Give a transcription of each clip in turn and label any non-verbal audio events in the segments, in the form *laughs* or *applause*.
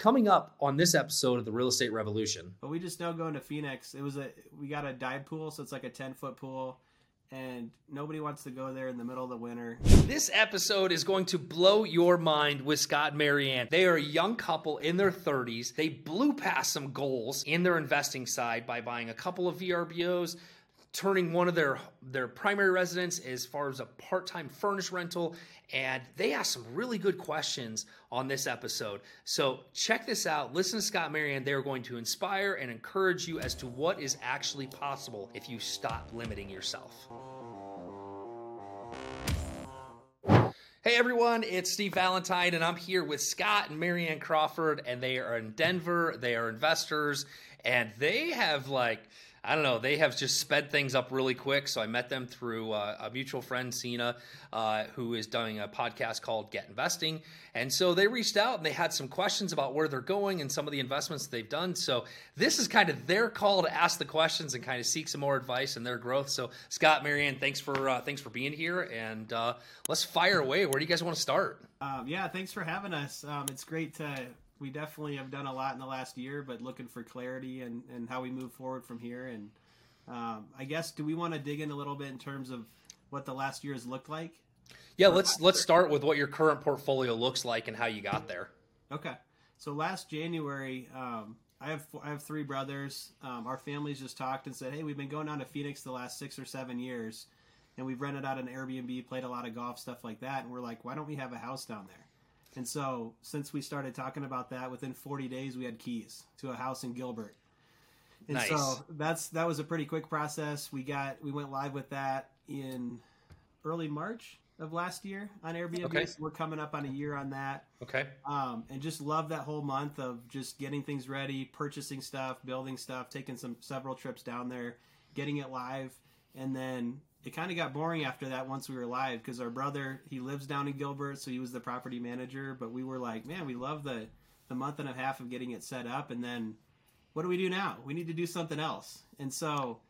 coming up on this episode of the Real Estate Revolution. But we just know going to Phoenix, it was a we got a dive pool, so it's like a ten foot pool, and nobody wants to go there in the middle of the winter. This episode is going to blow your mind with Scott and Mary Ann. They are a young couple in their 30s. They blew past some goals in their investing side by buying a couple of VRBOs turning one of their their primary residence as far as a part-time furnished rental and they asked some really good questions on this episode. So check this out. Listen to scott Mary Ann they're going to inspire and encourage you as to what is actually possible if you stop limiting yourself. Hey everyone, it's Steve Valentine, and I'm here with Scott and Mary Ann Crawford, and they are in Denver. They are investors, and they have like I don't know. They have just sped things up really quick. So I met them through uh, a mutual friend, Cena, uh, who is doing a podcast called Get Investing. And so they reached out and they had some questions about where they're going and some of the investments they've done. So this is kind of their call to ask the questions and kind of seek some more advice and their growth. So Scott, Mary Ann, thanks for uh, thanks for being here, and uh, let's fire away. Where do you guys want to start? Um, yeah, thanks for having us. Um, it's great to we definitely have done a lot in the last year, but looking for clarity and, and how we move forward from here. And um, I guess do we want to dig in a little bit in terms of what the last year has looked like? Yeah, let's let's start with what your current portfolio looks like and how you got there. Okay, so last January, um, I have I have three brothers. Um, our families just talked and said, "Hey, we've been going down to Phoenix the last six or seven years, and we've rented out an Airbnb, played a lot of golf, stuff like that. And we're like, why don't we have a house down there?" And so, since we started talking about that, within 40 days, we had keys to a house in Gilbert. And nice. so that's that was a pretty quick process. We got we went live with that in early March of last year on Airbnb. Okay. So we're coming up on a year on that. Okay. Um, and just love that whole month of just getting things ready, purchasing stuff, building stuff, taking some several trips down there, getting it live, and then it kind of got boring after that once we were live because our brother he lives down in Gilbert, so he was the property manager. But we were like, man, we love the the month and a half of getting it set up, and then what do we do now? We need to do something else. And so,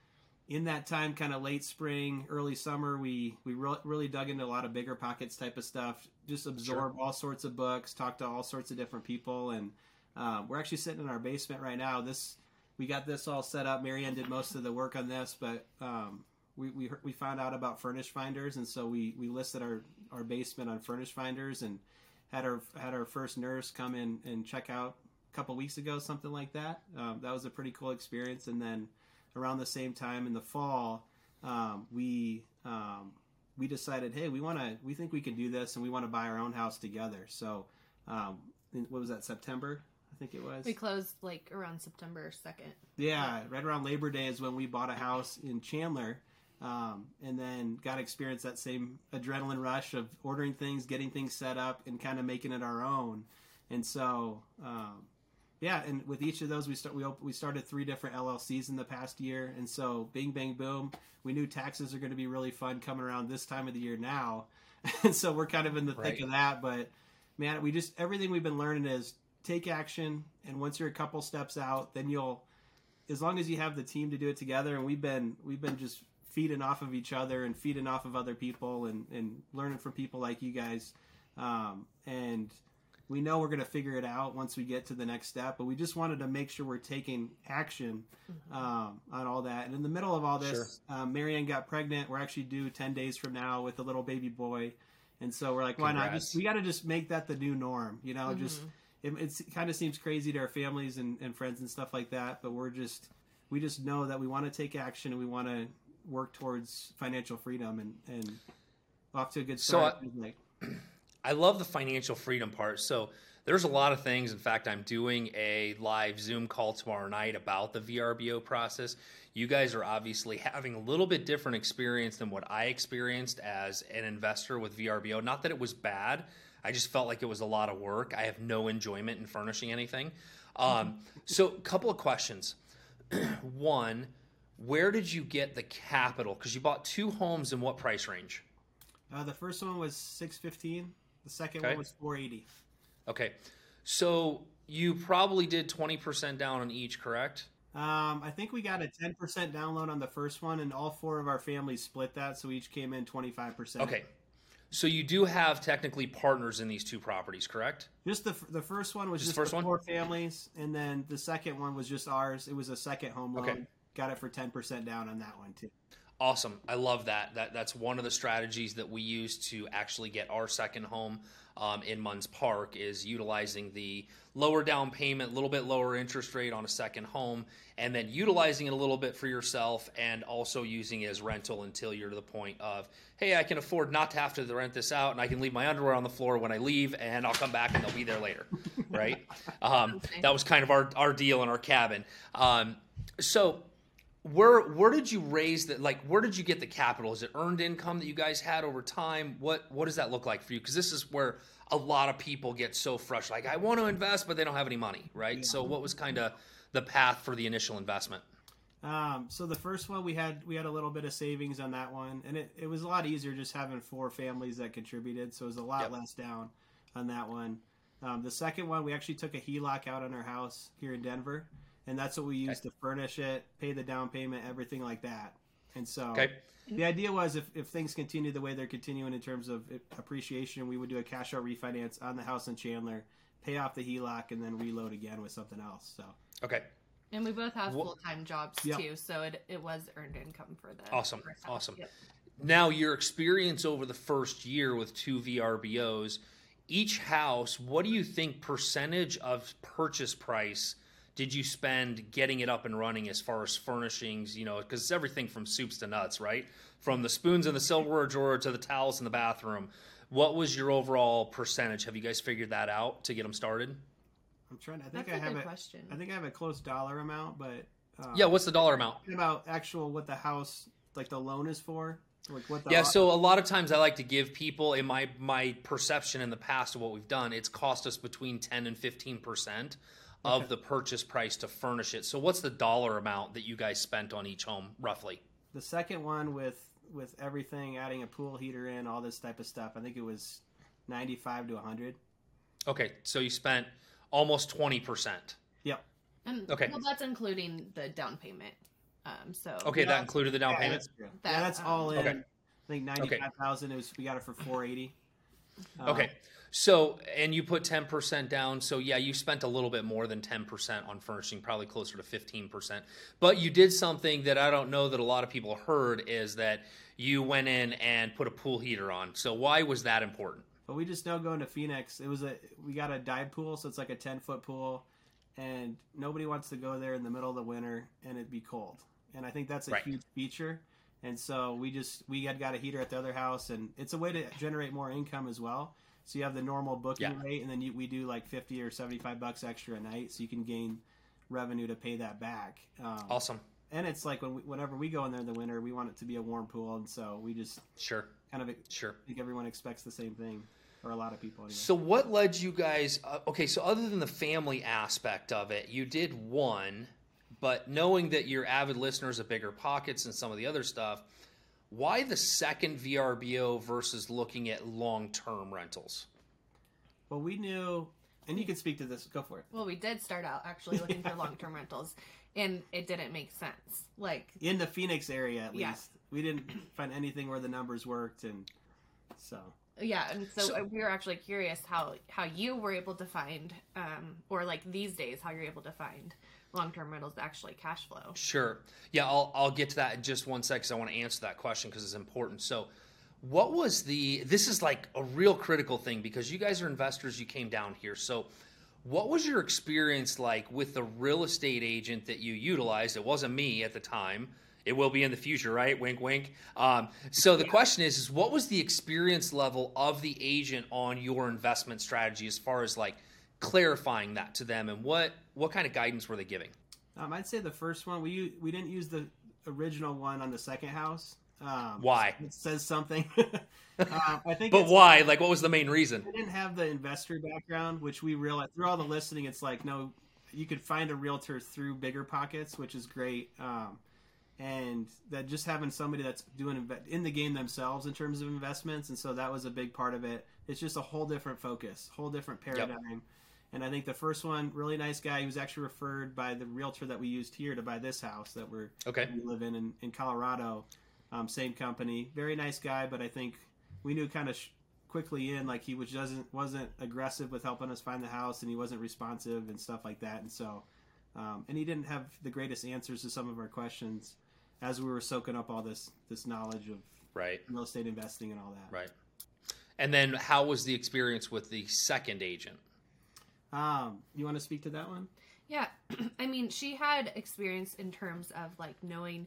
in that time, kind of late spring, early summer, we we re- really dug into a lot of BiggerPockets type of stuff. Just absorb sure. all sorts of books, talk to all sorts of different people, and uh, we're actually sitting in our basement right now. This we got this all set up. Mary Ann did most of the work on this, but um, we, we, we found out about furnish finders and so we, we listed our, our basement on furnish finders and had our had our first nurse come in and check out a couple weeks ago something like that um, that was a pretty cool experience and then around the same time in the fall um, we um, we decided hey we want to we think we can do this and we want to buy our own house together so um, what was that september I think it was. We closed like around September 2nd. Yeah, right around Labor Day is when we bought a house in Chandler um, and then got to experience that same adrenaline rush of ordering things, getting things set up, and kind of making it our own. And so, um, yeah, and with each of those, we start we we started three different LLCs in the past year, and so bing bang boom, we knew taxes are going to be really fun coming around this time of the year now, *laughs* and so we're kind of in the right. thick of that. But man, we just everything we've been learning is take action, and once you're a couple steps out, then you'll, as long as you have the team to do it together, and we've been we've been just feeding off of each other and feeding off of other people and, and learning from people like you guys. Um, and we know we're going to figure it out once we get to the next step, but we just wanted to make sure we're taking action mm-hmm. um, on all that. And in the middle of all this, sure. um, Mary Ann got pregnant. We're actually due 10 days from now with a little baby boy. And so we're like, why Congrats. not? Just, we got to just make that the new norm, you know, mm-hmm. just, it, it kind of seems crazy to our families and, and friends and stuff like that, but we're just, we just know that we want to take action and we want to work towards financial freedom and and off to a good start. So I, *clears throat* I love the financial freedom part. So there's a lot of things. In fact, I'm doing a live Zoom call tomorrow night about the VRBO process. You guys are obviously having a little bit different experience than what I experienced as an investor with VRBO. Not that it was bad. I just felt like it was a lot of work. I have no enjoyment in furnishing anything. Um, *laughs* so, a couple of questions. *clears throat* One, where did you get the capital? Because you bought two homes in what price range? Uh, the first one was six fifteen. The second okay. one was four eighty. Okay, so you probably did twenty percent down on each, correct? Um, I think we got a ten percent down loan on the first one, and all four of our families split that, so each came in twenty five percent. Okay, So you do have technically partners in these two properties, correct? Just the the first one was Just just, first the one? four families, and then the second one was just ours. It was a second home loan. Okay. Got it for ten percent down on that one too. Awesome. I love that. That that's one of the strategies that we use to actually get our second home um, in Munds Park is utilizing the lower down payment, a little bit lower interest rate on a second home, and then utilizing it a little bit for yourself, and also using it as rental until you're to the point of, hey, I can afford not to have to rent this out, and I can leave my underwear on the floor when I leave, and I'll come back and they'll be there later, *laughs* right? Um, Okay. that was kind of our our deal in our cabin. Um, so where where did you raise that like where did you get the capital? Is it earned income that you guys had over time? What what does that look like for you? Because this is where a lot of people get so frustrated like i want to invest but they don't have any money right? So what was kind of the path for the initial investment? Um, so the first one we had we had a little bit of savings on that one, and it, it was a lot easier just having four families that contributed, so it was a lot Yep. less down on that one. Um, the second one we actually took a HELOC out on our house here in Denver, and that's what we used to furnish it, pay the down payment, everything like that. And so okay the idea was if, if things continue the way they're continuing in terms of eh, appreciation, we would do a cash out refinance on the house in Chandler, pay off the HELOC, and then reload again with something else. So okay And we both have full time jobs Yep. too, so it, it was earned income for the Awesome, first awesome. Yep. now your experience over the first year with two vrbos each house what do you think percentage of purchase price did you spend getting it up and running as far as furnishings you know because it's everything from soups to nuts right from the spoons in the silverware drawer to the towels in the bathroom what was your overall percentage have you guys figured that out to get them started I'm trying. I think That's I a have good it. question. I think I have a close dollar amount, but um, yeah what's the dollar amount about actual what the house like the loan is for, like what the Yeah, so a lot of times I like to give people in my my perception in the past of what we've done, it's cost us between 10 and 15% of the purchase price to furnish it. So what's the dollar amount that you guys spent on each home roughly? the second one with with everything, adding a pool heater in, all this type of stuff. I think it was ninety five to hundred. Okay, so you spent almost 20%. Yep. And, Okay. Well, that's including the down payment. Um, so Okay, Yeah. that included the down yeah, payment. That's. That, yeah, that's um, all in. Okay. I think ninety five thousand. It was we got it for four eighty. Uh-huh. Okay. So, and you put 10% down. So, yeah, you spent a little bit more than 10% on furnishing, probably closer to 15%. But you did something that I don't know that a lot of people heard is that you went in and put a pool heater on. So, why was that important? But we just know going to Phoenix. It was a we got a dive pool, so it's like a ten foot pool, and nobody wants to go there in the middle of the winter and it'd be cold. And I think that's a Right. huge feature. And so we just we had got a heater at the other house, and it's a way to generate more income as well. So you have the normal booking Yeah. rate, and then you, we do like fifty or seventy five bucks extra a night, so you can gain revenue to pay that back. Um, Awesome. and it's like when we, whenever we go in there in the winter, we want it to be a warm pool, and so we just Sure. kind of Sure. think everyone expects the same thing, or a lot of people. Anyway. So, what led you guys? Uh, okay, so other than the family aspect of it, you did one, but knowing that your avid listeners have BiggerPockets and some of the other stuff, why the second VRBO versus looking at long term rentals? Well, we knew, and you can speak to this. Go for it. Well, we did start out actually looking for long term rentals, and it didn't make sense. Like, In the Phoenix area, at Yeah. least, we didn't find anything where the numbers worked, and so yeah, and so, So- we were actually curious how how you were able to find, um, or like these days, how you're able to find long term rentals actually cash flow. Sure. Yeah, I'll I'll get to that in just one sec because I want to answer that question because it's important. So, what was the? This is like a real critical thing because you guys are investors. You came down here, so. What was your experience like with the real estate agent that you utilized? It wasn't me at the time. It will be in the future, right? Wink, wink. Um, so the question is, is what was the experience level of the agent on your investment strategy as far as like clarifying that to them, and what what kind of guidance were they giving? um, I'd say the first one we we didn't use the original one on the second house. Um, Why? It says something. *laughs* *laughs* um, I think, But why? Like, what was the main reason? I didn't have the investor background, which we realized through all the listening. It's like no, you could find a realtor through BiggerPockets, which is great. Um, and that just having somebody that's doing in the game themselves in terms of investments, and so that was a big part of it. It's just a whole different focus, whole different paradigm. And I think the first one, really nice guy. He was actually referred by the realtor that we used here to buy this house that we're Okay. we live in in, in Colorado. Um, same company, very nice guy, but I think we knew kind of sh- quickly in like he was doesn't wasn't aggressive with helping us find the house and he wasn't responsive and stuff like that and so um, and he didn't have the greatest answers to some of our questions as we were soaking up all this this knowledge of right real estate investing and all that right and then how was the experience with the second agent um, you want to speak to that one Yeah, *clears throat* I mean, she had experience in terms of like knowing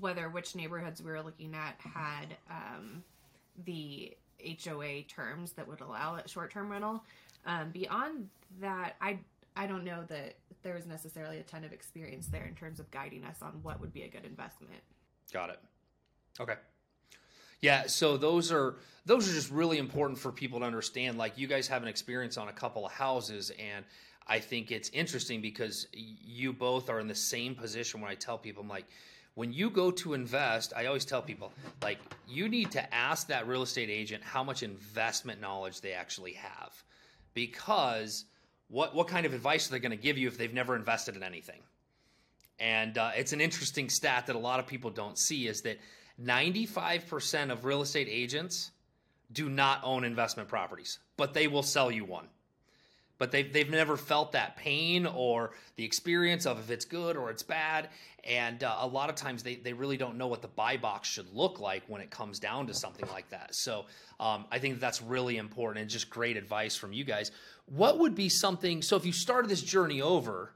whether which neighborhoods we were looking at had um, the HOA terms that would allow it short-term rental. Um, beyond that, I I don't know that there was necessarily a ton of experience there in terms of guiding us on what would be a good investment. Got it. Okay. Yeah, so those are those are just really important for people to understand. Like you guys have an experience on a couple of houses, and I think it's interesting because you both are in the same position. When I tell people, I'm like, when you go to invest, I always tell people, like, you need to ask that real estate agent how much investment knowledge they actually have, because what what kind of advice are they going to give you if they've never invested in anything? And uh, it's an interesting stat that a lot of people don't see is that 95% of real estate agents do not own investment properties, but they will sell you one. But they've, they've never felt that pain or the experience of if it's good or it's bad. And uh, a lot of times they, they really don't know what the buy box should look like when it comes down to something like that. So um, I think that's really important and just great advice from you guys. What would be something, so if you started this journey over,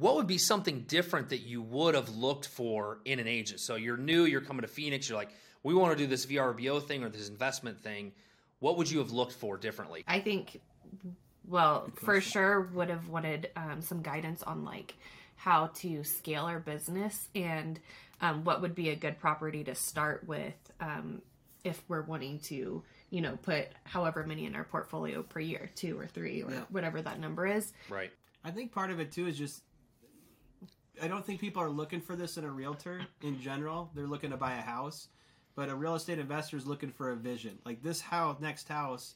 what would be something different that you would have looked for in an agent? So you're new, you're coming to Phoenix, you're like, we want to do this VRBO thing or this investment thing. What would you have looked for differently? I think, well, for sure would have wanted um, some guidance on like how to scale our business and um, what would be a good property to start with um, if we're wanting to, you know, put however many in our portfolio per year, two or three or Yeah. whatever that number is. Right. I think part of it too is just I don't think people are looking for this in a realtor in general. They're looking to buy a house, but a real estate investor is looking for a vision. Like this house, next house,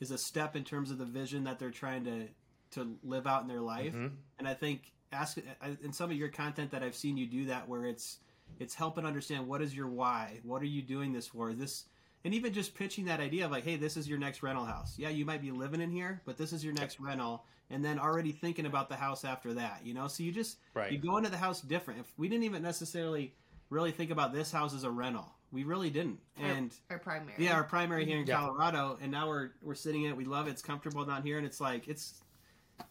is a step in terms of the vision that they're trying to to live out in their life. Mhm. And I think ask in some of your content that I've seen you do that where it's it's helping understand what is your why, what are you doing this for? This and even just pitching that idea of like, hey, this is your next rental house. Yeah, you might be living in here, but this is your next rental, and then already thinking about the house after that. You know, so you just Right. you go into the house different. If we didn't even necessarily really think about this house as a rental, we really didn't. And Our primary. yeah, our primary here in Yeah. Colorado, and now we're we're sitting in it. We love it. It's comfortable down here, and it's like it's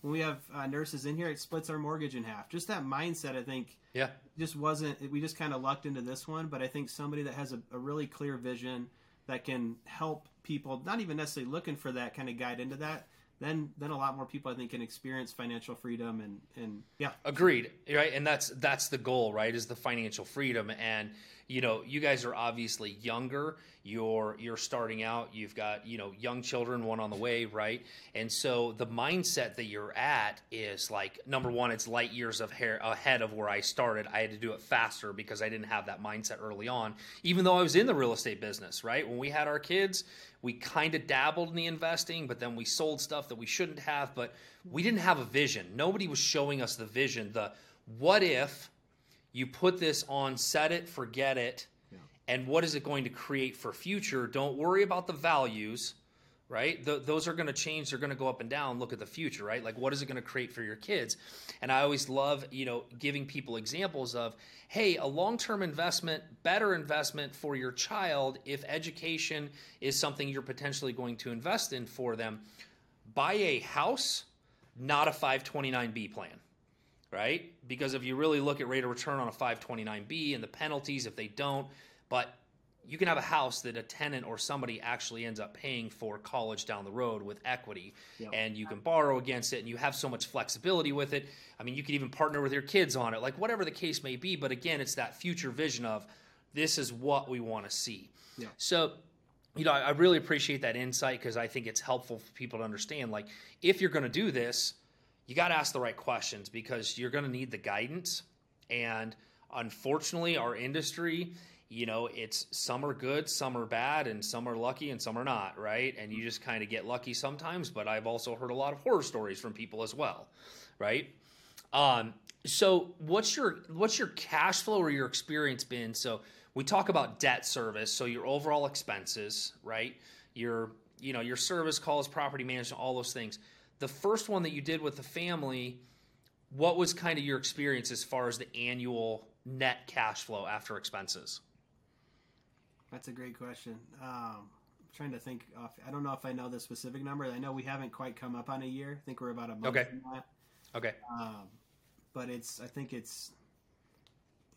when we have uh, nurses in here, it splits our mortgage in half. Just that mindset, I think, Yeah. just wasn't. We just kind of lucked into this one, but I think somebody that has a, a really clear vision that can help people, not even necessarily looking for that kind of guide into that. Then, then a lot more people I think can experience financial freedom and and yeah, Agreed. Right. And that's that's the goal, right? Is the financial freedom. And you know, you guys are obviously younger. You're you're starting out. You've got, you know, young children, one on the way, right? And so the mindset that you're at is like number one, it's light years of hair ahead of where I started. I had to do it faster because I didn't have that mindset early on, even though I was in the real estate business, right? When we had our kids, we kind of dabbled in the investing, but then we sold stuff that we shouldn't have, but we didn't have a vision. Nobody was showing us the vision, the what if you put this on, set it, forget it, and what is it going to create for future? Don't worry about the values, right? Th- those are going to change. They're going to go up and down. Look at the future, right? Like what is it going to create for your kids? And I always love, you know, giving people examples of, hey, a long-term investment, better investment for your child if education is something you're potentially going to invest in for them. Buy a house, not a 529B plan right? Because if you really look at rate of return on a 529B and the penalties if they don't, but you can have a house that a tenant or somebody actually ends up paying for college down the road with equity Yep. and you can borrow against it and you have so much flexibility with it. I mean, you could even partner with your kids on it, like whatever the case may be, but again, it's that future vision of this is what we want to see. Yeah. So, you know, I I really appreciate that insight because I think it's helpful for people to understand like if you're going to do this, you got to ask the right questions because you're going to need the guidance. And unfortunately, our industry, you know, it's some are good, some are bad, and some are lucky and some are not, right? And you just kind of get lucky sometimes. But I've also heard a lot of horror stories from people as well, right? Um, so what's your what's your cash flow or your experience been? So we talk about debt service, so your overall expenses, right? Your you know your service calls, property management, all those things. The first one that you did with the family, what was kind of your experience as far as the annual net cash flow after expenses? That's a great question. Um, I'm trying to think. Off, I don't know if I know the specific number. I know we haven't quite come up on a year. I think we're about a month Okay. from that. Okay. Um, but it's. I think it's.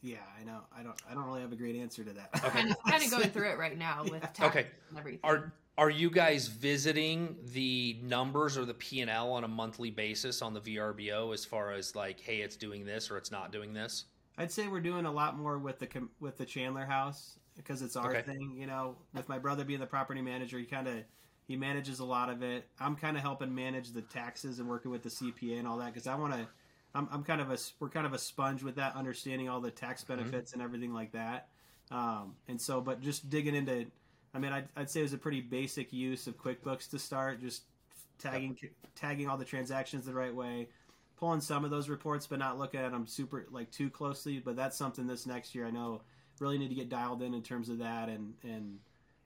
Yeah, I know. I don't. I don't really have a great answer to that. Okay. kind of, kind of going through it right now with *laughs* tax Okay. and everything. Are are you guys visiting the numbers or the P and L on a monthly basis on the VRBO as far as like, hey, it's doing this or it's not doing this? I'd say we're doing a lot more with the with the Chandler house because it's our Okay. thing. You know, with my brother being the property manager, he kind of he manages a lot of it. I'm kind of helping manage the taxes and working with the CPA and all that because I want to. I'm, I'm kind of a we're kind of a sponge with that, understanding all the tax benefits and everything like that. Um, and so, but just digging into, I mean, I'd, I'd say it was a pretty basic use of QuickBooks to start, just tagging tagging all the transactions the right way, pulling some of those reports, but not looking at them super like too closely. But that's something this next year I know really need to get dialed in in terms of that and and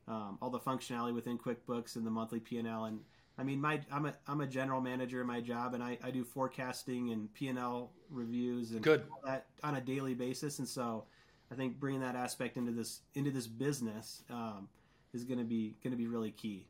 um, all the functionality within QuickBooks and the monthly P and L. And I mean, my I'm a I'm a general manager in my job, and I, I do forecasting and P and L reviews and Good. that on a daily basis. And so I think bringing that aspect into this into this business um, is going to be going to be really key.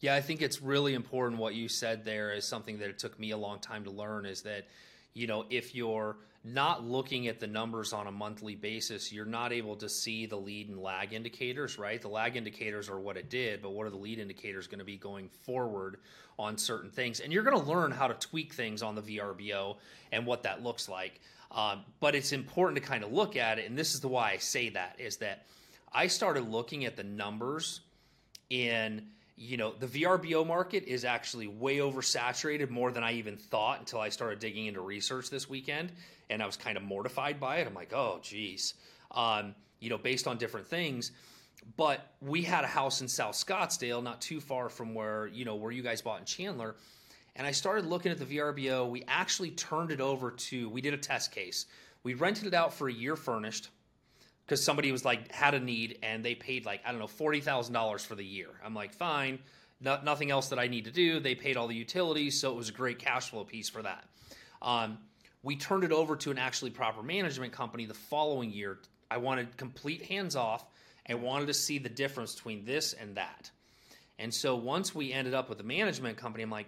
Yeah, I think it's really important what you said there is something that it took me a long time to learn is that, you know, if you're not looking at the numbers on a monthly basis, you're not able to see the lead and lag indicators, right? The lag indicators are what it did, but what are the lead indicators going to be going forward on certain things? And you're going to learn how to tweak things on the VRBO and what that looks like. Um, but it's important to kind of look at it, and this is the why I say that is that I started looking at the numbers in you know the VRBO market is actually way oversaturated more than I even thought until I started digging into research this weekend, and I was kind of mortified by it. I'm like, oh, geez, um, you know, based on different things. But we had a house in South Scottsdale, not too far from where you know where you guys bought in Chandler, and I started looking at the VRBO. We actually turned it over to. We did a test case. We rented it out for a year furnished because somebody was like had a need and they paid like I don't know forty thousand dollars for the year. I'm like, fine, no, nothing else that I need to do. They paid all the utilities, so it was a great cash flow piece for that. Um, we turned it over to an actually proper management company the following year. I wanted complete hands off and wanted to see the difference between this and that. And so once we ended up with the management company, I'm like,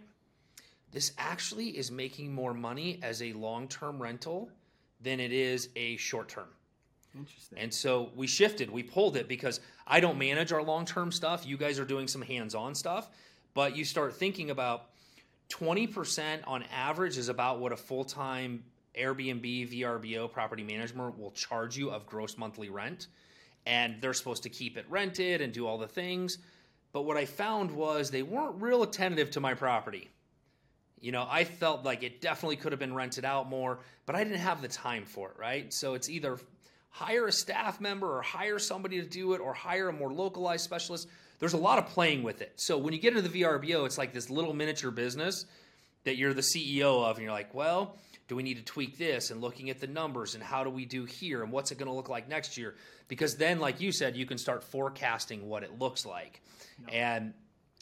this actually is making more money as a long term rental than it is a short term. Interesting. And so we shifted, we pulled it because I don't manage our long term stuff. You guys are doing some hands on stuff, but you start thinking about 20% on average is about what a full time Airbnb VRBO property management will charge you of gross monthly rent. And they're supposed to keep it rented and do all the things. But what I found was they weren't real attentive to my property. You know, I felt like it definitely could have been rented out more, but I didn't have the time for it, right? So it's either hire a staff member or hire somebody to do it or hire a more localized specialist. There's a lot of playing with it. So when you get into the VRBO, it's like this little miniature business that you're the CEO of, and you're like, well, do we need to tweak this and looking at the numbers and how do we do here and what's it going to look like next year? Because then, like you said, you can start forecasting what it looks like. And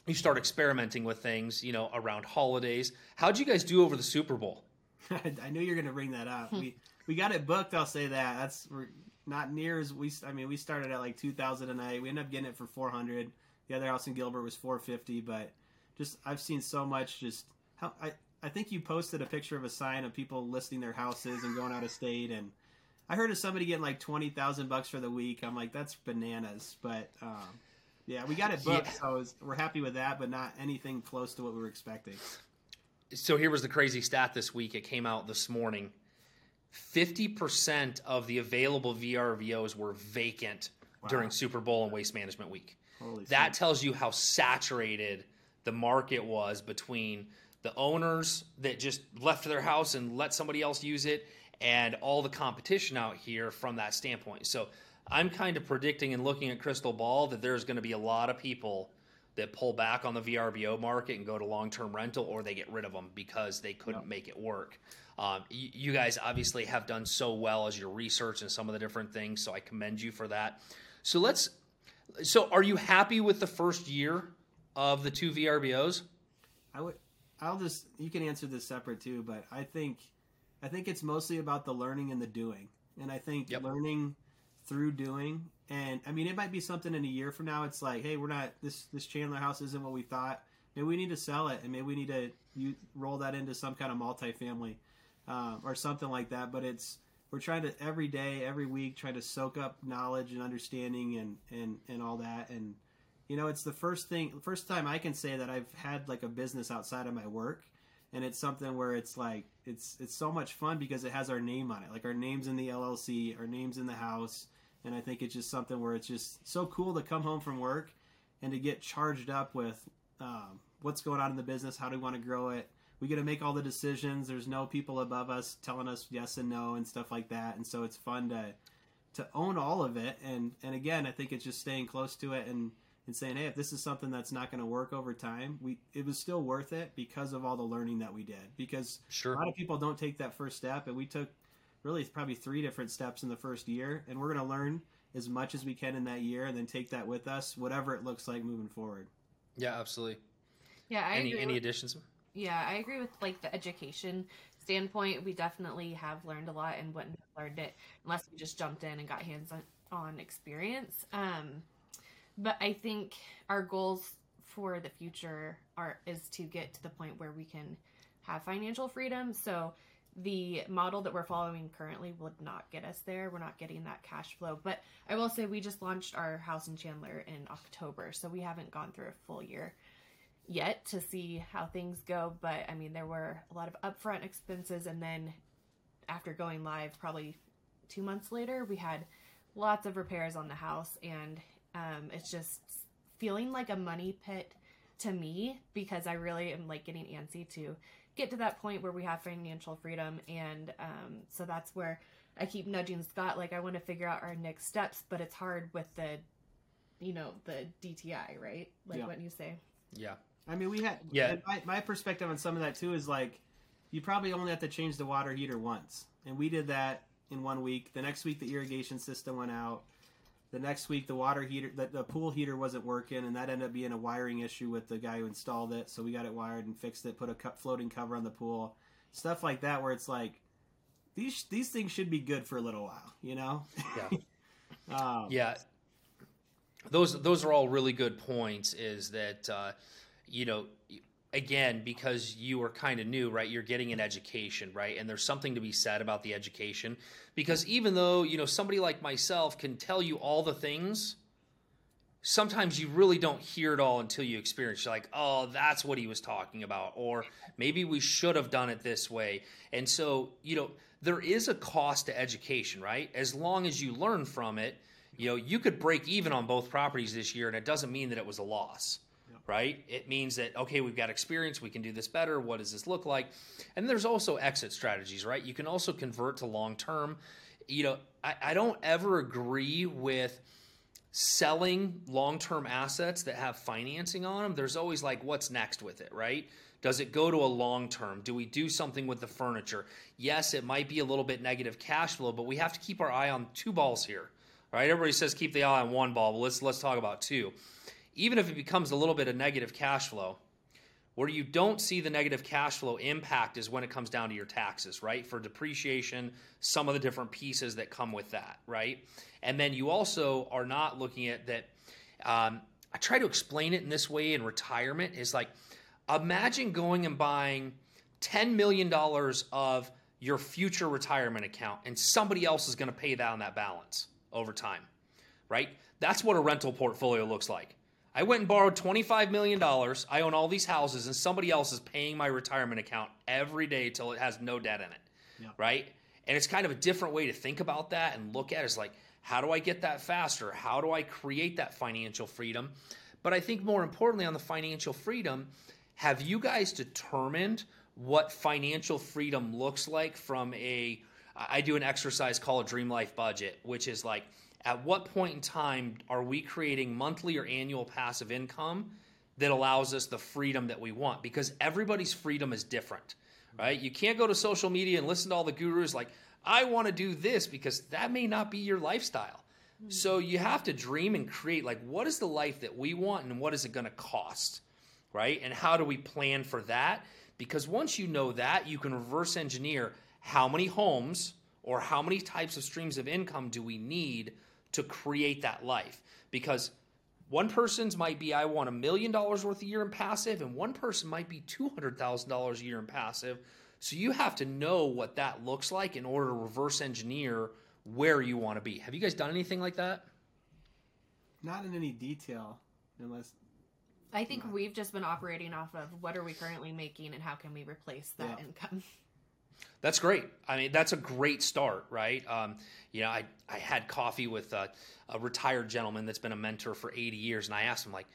you start experimenting with things, you know, around holidays. How'd you guys do over the Super Bowl? *laughs* I knew you were going to bring that up. *laughs* we we got it booked. I'll say that. That's we're not near as we. I mean, we started at like two thousand a night. We ended up getting it for four hundred. The other house in Gilbert was four fifty. But just I've seen so much. Just how I I think you posted a picture of a sign of people listing their houses and going out of state. And I heard of somebody getting like twenty thousand bucks for the week. I'm like, that's bananas. But um, yeah, we got it booked, Yeah. so was, we're happy with that. But not anything close to what we were expecting. So here was the crazy stat this week. It came out this morning. 50% of the available VRBOs were vacant during Super Bowl and Waste Management Week. Holy That tells you how saturated the market was between the owners that just left their house and let somebody else use it and all the competition out here from that standpoint. So I'm kind of predicting and looking at crystal ball that there's going to be a lot of people that pull back on the VRBO market and go to long-term rental or they get rid of them because they couldn't make it work. Um, you, you guys obviously have done so well as your research and some of the different things, so I commend you for that. So let's so are you happy with the first year of the two VRBOs? I would. I'll just. You can answer this separate too, but I think, I think it's mostly about the learning and the doing, and I think Yep. learning through doing. And I mean, it might be something in a year from now. It's like, hey, we're not this this Chandler house isn't what we thought. Maybe we need to sell it, and maybe we need to you roll that into some kind of multifamily, um, or something like that. But it's we're trying to every day, every week, trying to soak up knowledge and understanding and and and all that. And you know, it's the first thing, first time I can say that I've had like a business outside of my work, and it's something where it's like it's it's so much fun because it has our name on it, like our names in the LLC, our names in the house, and I think it's just something where it's just so cool to come home from work and to get charged up with um, what's going on in the business, how do we want to grow it. We get to make all the decisions. There's no people above us telling us yes and no and stuff like that, and so it's fun to to own all of it. And and again, I think it's just staying close to it and and saying, hey, if this is something that's not going to work over time, we it was still worth it because of all the learning that we did. Because a lot of people don't take that first step, and we took really probably three different steps in the first year, and we're going to learn as much as we can in that year, and then take that with us, whatever it looks like moving forward. Yeah, absolutely. Yeah, I any agree any additions? Yeah, I agree with like the education standpoint. We definitely have learned a lot and wouldn't have learned it unless we just jumped in and got hands on, experience. Um, but I think our goals for the future are is to get to the point where we can have financial freedom. So the model that we're following currently would not get us there. We're not getting that cash flow. But I will say we just launched our house in Chandler in October, so we haven't gone through a full year yet to see how things go. But I mean, there were a lot of upfront expenses, and then after going live, probably two months later, we had lots of repairs on the house, and um, it's just feeling like a money pit to me because I really am like getting antsy to get to that point where we have financial freedom, and um, so that's where I keep nudging Scott. Like I want to figure out our next steps, but it's hard with the, you know, the DTI, right? Like Yeah. what you say. Yeah. I mean, we had Yeah. My, my perspective on some of that too is like, you probably only have to change the water heater once, and we did that in one week. The next week, the irrigation system went out. The next week, the water heater, the, the pool heater wasn't working, and that ended up being a wiring issue with the guy who installed it. So we got it wired and fixed it. Put a floating cover on the pool, stuff like that, where it's like, these these things should be good for a little while, you know? Yeah. um, *laughs* Yeah, those those are all really good points. Is that uh, you know again because you are kind of new, right? You're getting an education, right? And there's something to be said about the education because even though you know somebody like myself can tell you all the things. Sometimes you really don't hear it all until you experience. You're like, oh, that's what he was talking about, or maybe we should have done it this way. And so, you know, there is a cost to education, right? As long as you learn from it, you know, you could break even on both properties this year, and it doesn't mean that it was a loss, right? It means that, okay, we've got experience, we can do this better. What does this look like? And there's also exit strategies, right? You can also convert to long term. You know, I, I don't ever agree with selling long-term assets that have financing on them there's always like what's next with it right does it go to a long term do we do something with the furniture yes it might be a little bit negative cash flow but we have to keep our eye on two balls here right everybody says keep the eye on one ball but let's let's talk about two even if it becomes a little bit of negative cash flow where you don't see the negative cash flow impact is when it comes down to your taxes, right? For depreciation, some of the different pieces that come with that, right? And then you also are not looking at that. Um, I try to explain it in this way in retirement is like imagine going and buying $10 million of your future retirement account and somebody else is going to pay on that balance over time, right? That's what a rental portfolio looks like. I went and borrowed $25 million. I own all these houses, and somebody else is paying my retirement account every day till it has no debt in it. Yeah. Right? And it's kind of a different way to think about that and look at it. It's like, how do I get that faster? How do I create that financial freedom? But I think more importantly, on the financial freedom, have you guys determined what financial freedom looks like from a I do an exercise called a dream life budget, which is like at what point in time are we creating monthly or annual passive income that allows us the freedom that we want? Because everybody's freedom is different, right? You can't go to social media and listen to all the gurus like, I want to do this because that may not be your lifestyle. Hmm. So you have to dream and create like what is the life that we want and what is it going to cost? right? And how do we plan for that? Because once you know that, you can reverse engineer how many homes or how many types of streams of income do we need to create that life? Because one person's might be I want a million dollars worth a year in passive, and one person might be two hundred thousand dollars a year in passive. So you have to know what that looks like in order to reverse engineer where you want to be. Have you guys done anything like that? Not in any detail, unless I think we've just been operating off of what are we currently making and how can we replace that Yeah. income. That's great. I mean, that's a great start, right? Um, you know, I, I had coffee with a, a retired gentleman that's been a mentor for 80 years, and I asked him, like,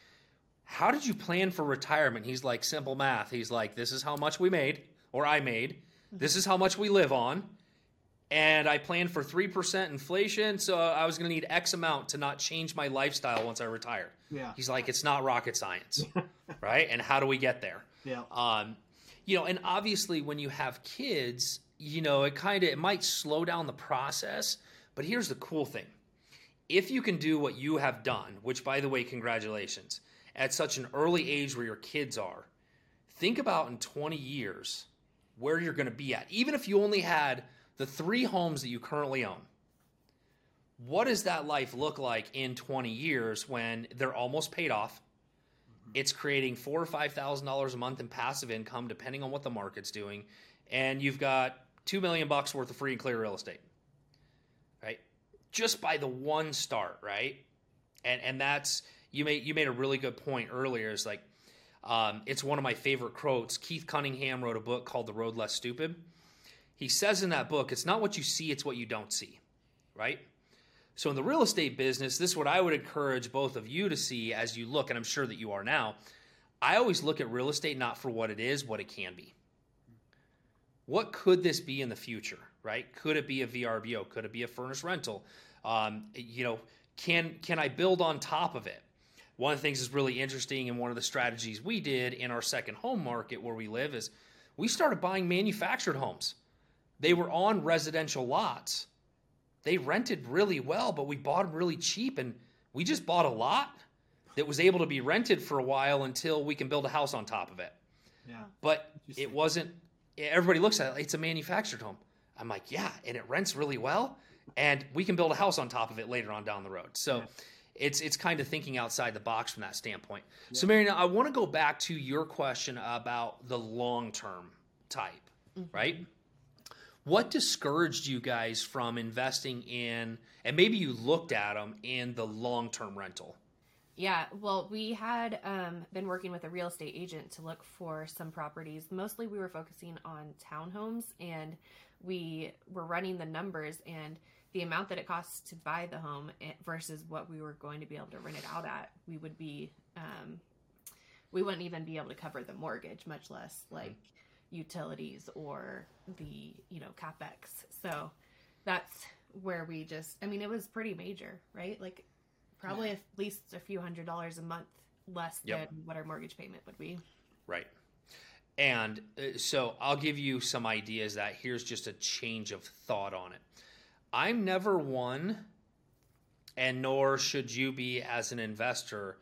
how did you plan for retirement? He's like, simple math. He's like, this is how much we made, or I made. This is how much we live on. And I planned for 3% inflation, so I was going to need X amount to not change my lifestyle once I retire. yeah, He's like, it's not rocket science, *laughs* right? And how do we get there? yeah, Um, you know, and obviously when you have kids, you know, it kind of it might slow down the process. But here's the cool thing: if you can do what you have done, which by the way, congratulations, at such an early age where your kids are, think about in 20 years where you're going to be at. Even if you only had the three homes that you currently own. What does that life look like in 20 years when they're almost paid off? It's creating four or five thousand dollars a month in passive income, depending on what the market's doing, and you've got two million bucks worth of free and clear real estate, right? Just by the one start, right? And and that's you made you made a really good point earlier. Is like um, it's one of my favorite quotes. Keith Cunningham wrote a book called The Road Less Stupid. He says in that book, it's not what you see, it's what you don't see, right? So in the real estate business, this is what I would encourage both of you to see as you look, and I'm sure that you are now. I always look at real estate not for what it is, what it can be. What could this be in the future, right? Could it be a VRBO? Could it be a furnished rental? Um, you know, can can I build on top of it? One of the things that's really interesting, and one of the strategies we did in our second home market where we live is we started buying manufactured homes. They were on residential lots they rented really well, but we bought them really cheap, and we just bought a lot that was able to be rented for a while until we can build a house on top of it. yeah. But it wasn't. Everybody looks at it; it's a manufactured home. I'm like, yeah, and it rents really well, and we can build a house on top of it later on down the road. So. Yeah. It's it's kind of thinking outside the box from that standpoint. So, Mary, now I want to go back to your question about the long term type, mm-hmm. right? What discouraged you guys from investing in, and maybe you looked at them in the long term rental? Yeah, well, we had um, been working with a real estate agent to look for some properties. Mostly we were focusing on townhomes and we were running the numbers and the amount that it costs to buy the home eh, versus what we were going to be able to rent it out at, we would be, um, we wouldn't even be able to cover the mortgage, much less like utilities or the, you know, capex. So that's where we just, I mean, it was pretty major, right? Like probably at least a few hundred dollars a month less Yep. than what our mortgage payment would be. Right. And uh, so I'll give you some ideas that here's just a change of thought on it. I'm never one, and nor should you be as an investor.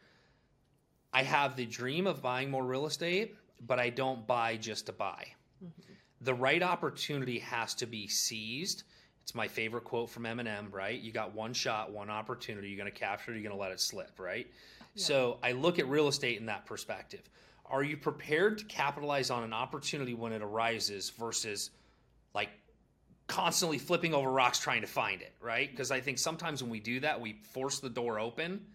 I have the dream of buying more real estate, but I don't buy just to buy. Mm-hmm. The right opportunity has to be seized. It's my favorite quote from Eminem, right? You got one shot, one opportunity. You're going to capture it, you're going to let it slip, right? So I look at real estate in that perspective. Are you prepared to capitalize on an opportunity when it arises versus like constantly flipping over rocks trying to find it, right? Because I think sometimes when we do that, we force the door open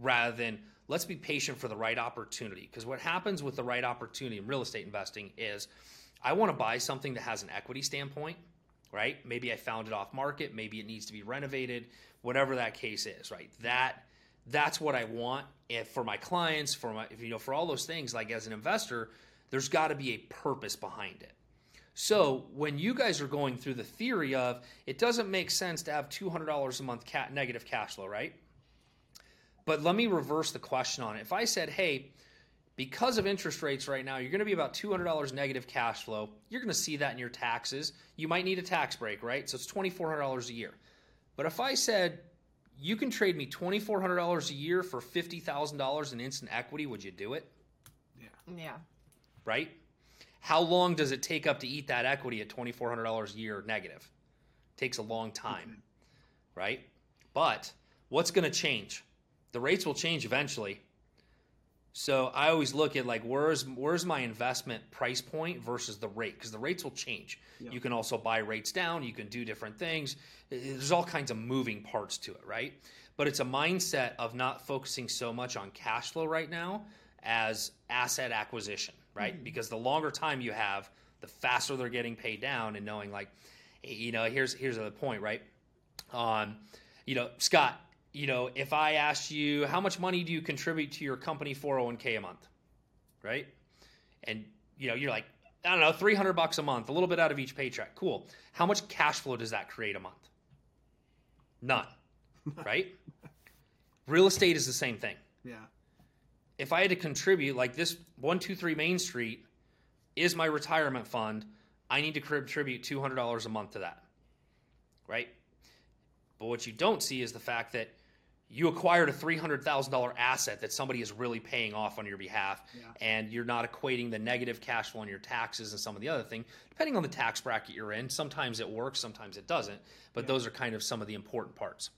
rather than let's be patient for the right opportunity. Because what happens with the right opportunity in real estate investing is I want to buy something that has an equity standpoint, right? Maybe I found it off market, maybe it needs to be renovated, whatever that case is, right? That that's what I want if for my clients, for my you know, for all those things like as an investor, there's got to be a purpose behind it. So when you guys are going through the theory of it doesn't make sense to have two hundred dollars a month ca- negative cash flow, right? But let me reverse the question on it. If I said, "Hey, because of interest rates right now, you're going to be about two hundred dollars negative cash flow. You're going to see that in your taxes. You might need a tax break, right? So it's twenty four hundred dollars a year. But if I said you can trade me twenty four hundred dollars a year for fifty thousand dollars in instant equity, would you do it? Yeah. Yeah. right? How long does it take up to eat that equity at $2,400 a year negative? It takes a long time, mm-hmm. right? But what's going to change? The rates will change eventually. So I always look at like where's where's my investment price point versus the rate because the rates will change. Yeah. You can also buy rates down. You can do different things. There's all kinds of moving parts to it, right? But it's a mindset of not focusing so much on cash flow right now as asset acquisition, right? Because the longer time you have, the faster they're getting paid down, and knowing like, you know, here's here's the point, right? Um, you know, Scott, you know, if I asked you how much money do you contribute to your company 401k a month, right? And you know, you're like, I don't know, 300 bucks a month, a little bit out of each paycheck. Cool. How much cash flow does that create a month? None, *laughs* right? Real estate is the same thing. Yeah. If I had to contribute, like this 123 Main Street is my retirement fund, I need to contribute $200 a month to that, right? But what you don't see is the fact that you acquired a $300,000 asset that somebody is really paying off on your behalf, Yeah. and you're not equating the negative cash flow on your taxes and some of the other thing. Depending on the tax bracket you're in, sometimes it works, sometimes it doesn't. But those are kind of some of the important parts.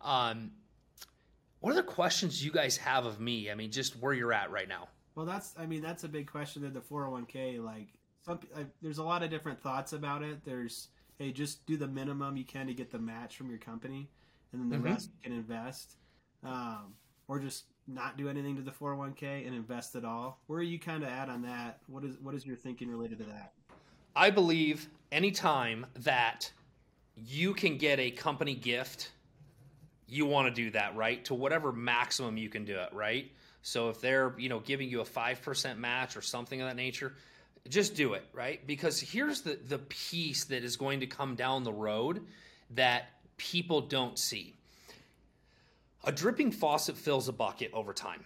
Um, what other questions do you guys have of me? I mean, just where you're at right now. Well, that's I mean that's a big question in the 401k. Like some, I, there's a lot of different thoughts about it. There's hey, just do the minimum you can to get the match from your company, and then the Mhm. rest can invest, um, or just not do anything to the 401k and invest at all. Where are you kind of at on that? What is what is your thinking related to that? I believe anytime that you can get a company gift, you want to do that, right? To whatever maximum you can do it, right? So if they're, you know, giving you a 5% match or something of that nature, just do it, right? Because here's the the piece that is going to come down the road that people don't see. A dripping faucet fills a bucket over time.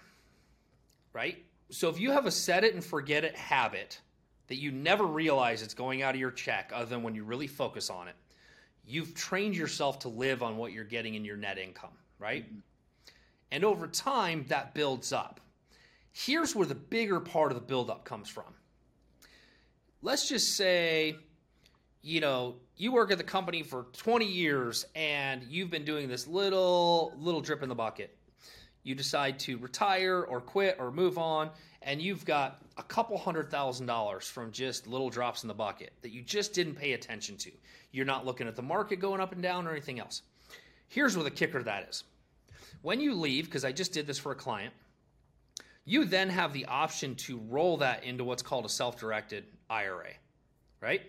Right? So if you have a set it and forget it habit, that you never realize it's going out of your check other than when you really focus on it. You've trained yourself to live on what you're getting in your net income, right? And over time, that builds up. Here's where the bigger part of the buildup comes from. Let's just say, you know, you work at the company for 20 years and you've been doing this little little drip in the bucket. You decide to retire or quit or move on, and you've got a couple hundred thousand dollars from just little drops in the bucket that you just didn't pay attention to. You're not looking at the market going up and down or anything else. Here's where the kicker that is. When you leave, because I just did this for a client, you then have the option to roll that into what's called a self directed IRA, right?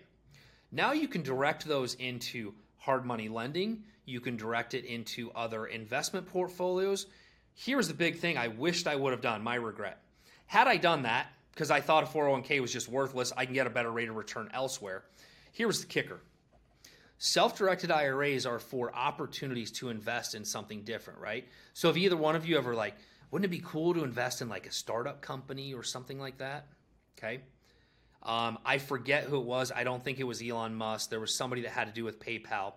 Now you can direct those into hard money lending. You can direct it into other investment portfolios. Here's the big thing I wished I would have done, my regret. Had I done that, because I thought a 401k was just worthless, I can get a better rate of return elsewhere. Here's the kicker self directed IRAs are for opportunities to invest in something different, right? So if either one of you ever like, wouldn't it be cool to invest in like a startup company or something like that? Okay. Um, I forget who it was. I don't think it was Elon Musk. There was somebody that had to do with PayPal.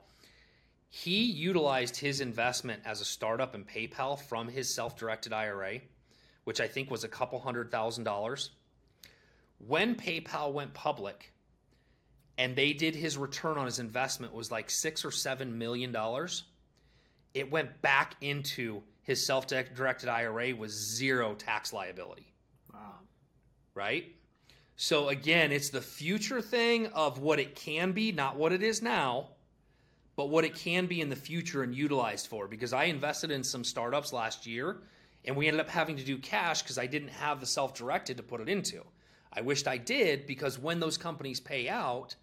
He utilized his investment as a startup in PayPal from his self directed IRA, which I think was a couple hundred thousand dollars. When PayPal went public and they did his return on his investment was like six or seven million dollars, it went back into his self directed IRA with zero tax liability Wow. right? So again, it's the future thing of what it can be, not what it is now, but what it can be in the future and utilized for. Because I invested in some startups last year and we ended up having to do cash because I didn't have the self directed to put it into. I wished I did because when those companies pay out,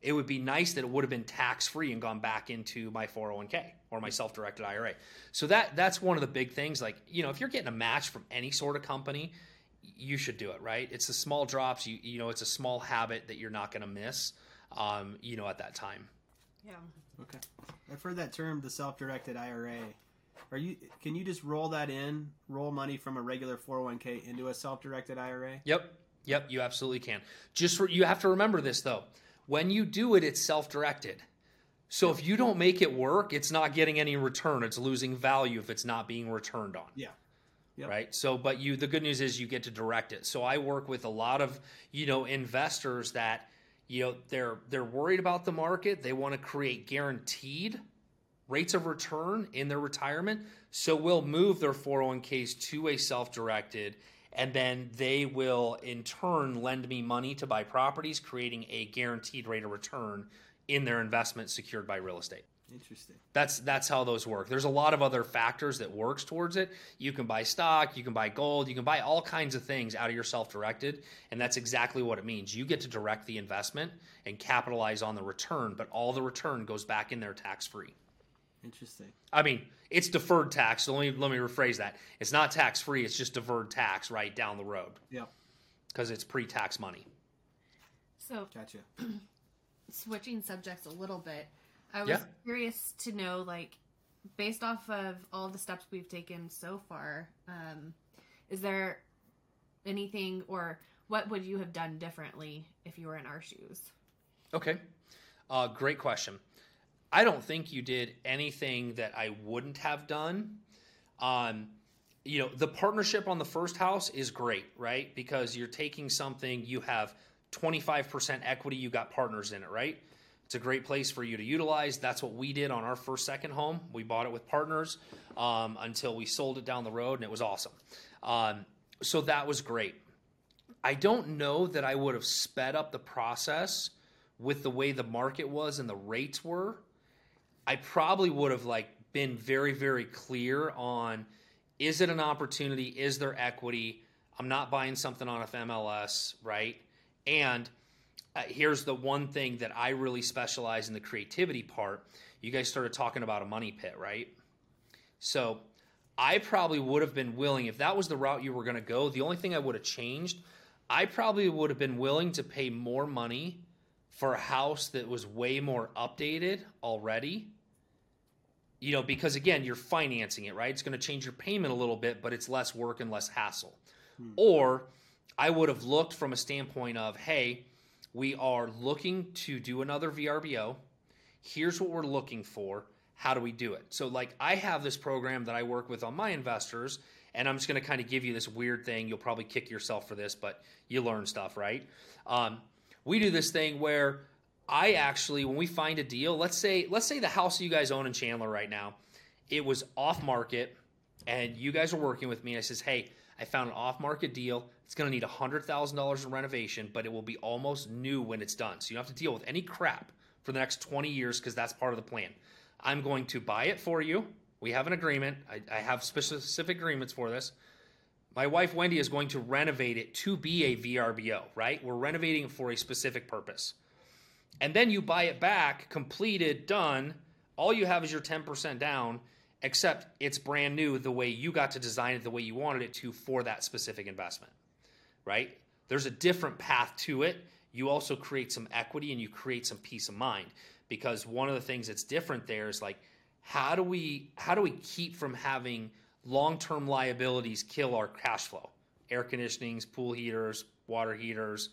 it would be nice that it would have been tax free and gone back into my 401k or my self directed IRA. So that that's one of the big things. Like, you know, if you're getting a match from any sort of company, you should do it, right? It's the small drops. You you know, it's a small habit that you're not going to miss. Um, you know, at that time. Yeah. Okay. I've heard that term, the self-directed IRA. Are you? Can you just roll that in, roll money from a regular 401k into a self-directed IRA? Yep, yep, you absolutely can. Just for, you have to remember this though. When you do it, it's self-directed. So if you don't make it work, it's not getting any return. It's losing value if it's not being returned on. Yeah. Yep. right? So, but you, the good news is you get to direct it. So, I work with a lot of you know investors that you know they're they're worried about the market. They want to create guaranteed rates of return in their retirement. So, we'll move their 401ks to a self-directed. And then they will in turn lend me money to buy properties, creating a guaranteed rate of return in their investment secured by real estate. Interesting. That's that's how those work. There's a lot of other factors that works towards it. You can buy stock, you can buy gold, you can buy all kinds of things out of your self-directed, and that's exactly what it means. You get to direct the investment and capitalize on the return, but all the return goes back in there tax-free. Interesting. I mean, it's deferred tax. So let me let me rephrase that. It's not tax-free, it's just deferred tax right down the road Yep. because it's pre-tax money. So Gotcha. *clears throat* switching subjects a little bit, I was Yeah. curious to know, like, based off of all the steps we've taken so far, um, is there anything or what would you have done differently if you were in our shoes? Okay. Uh, great question. I don't think you did anything that I wouldn't have done. Um, you know, the partnership on the first house is great, right? Because you're taking something, you have 25% equity, you got partners in it, right? It's a great place for you to utilize. That's what we did on our first second home. We bought it with partners um, until we sold it down the road, and it was awesome. Um, so that was great. I don't know that I would have sped up the process with the way the market was and the rates were. I probably would have like been very very clear on is it an opportunity? Is there equity? I'm not buying something on FMLS, right? And uh, here's the one thing that I really specialize in the creativity part. You guys started talking about a money pit, right? So I probably would have been willing, if that was the route you were going to go, the only thing I would have changed, I probably would have been willing to pay more money for a house that was way more updated already. You know, because again, you're financing it, right? It's going to change your payment a little bit, but it's less work and less hassle. Or I would have looked from a standpoint of, hey, we are looking to do another VRBO. Here's what we're looking for. How do we do it? So, like, I have this program that I work with on my investors, and I'm just going to kind of give you this weird thing. You'll probably kick yourself for this, but you learn stuff, right? Um, we do this thing where I actually, when we find a deal, let's say, let's say the house you guys own in Chandler right now, it was off market, and you guys are working with me. I says, hey, I found an off market deal. It's going to need $100,000 in renovation, but it will be almost new when it's done. So you don't have to deal with any crap for the next 20 years because that's part of the plan. I'm going to buy it for you. We have an agreement. I, I have specific agreements for this. My wife Wendy is going to renovate it to be a VRBO, right? We're renovating it for a specific purpose. And then you buy it back, completed, done. All you have is your 10% down, except it's brand new the way you got to design it the way you wanted it to for that specific investment, right? There's a different path to it. You also create some equity and you create some peace of mind because one of the things that's different there is like how do we how do we keep from having long-term liabilities kill our cash flow? Air conditionings, pool heaters, water heaters,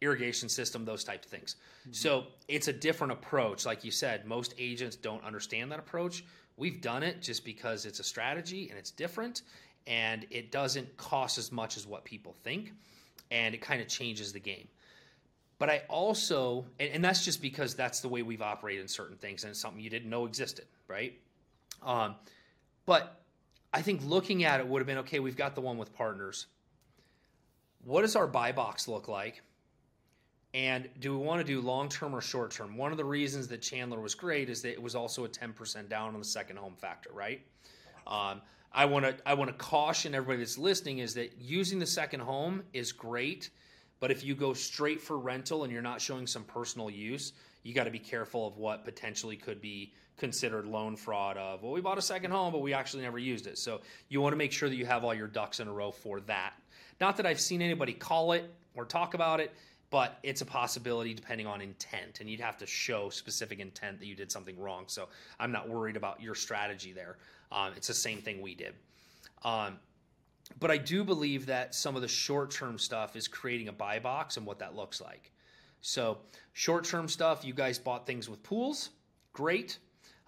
irrigation system, those types of things. Mm-hmm. So it's a different approach. Like you said, most agents don't understand that approach. We've done it just because it's a strategy and it's different and it doesn't cost as much as what people think and it kind of changes the game. But I also, and, and that's just because that's the way we've operated in certain things and it's something you didn't know existed, right? Um, but I think looking at it would have been okay, we've got the one with partners. What does our buy box look like? And do we want to do long term or short term? One of the reasons that Chandler was great is that it was also a 10% down on the second home factor, right? Um, I want to I want to caution everybody that's listening is that using the second home is great, but if you go straight for rental and you're not showing some personal use, you got to be careful of what potentially could be considered loan fraud of well we bought a second home but we actually never used it. So you want to make sure that you have all your ducks in a row for that. Not that i've seen anybody call it or talk about it but it's a possibility depending on intent and you'd have to show specific intent that you did something wrong. So i'm not worried about your strategy there um, it's the same thing we did um, but i do believe that some of the short-term stuff is creating a buy box and what that looks like so short-term stuff you guys bought things with pools great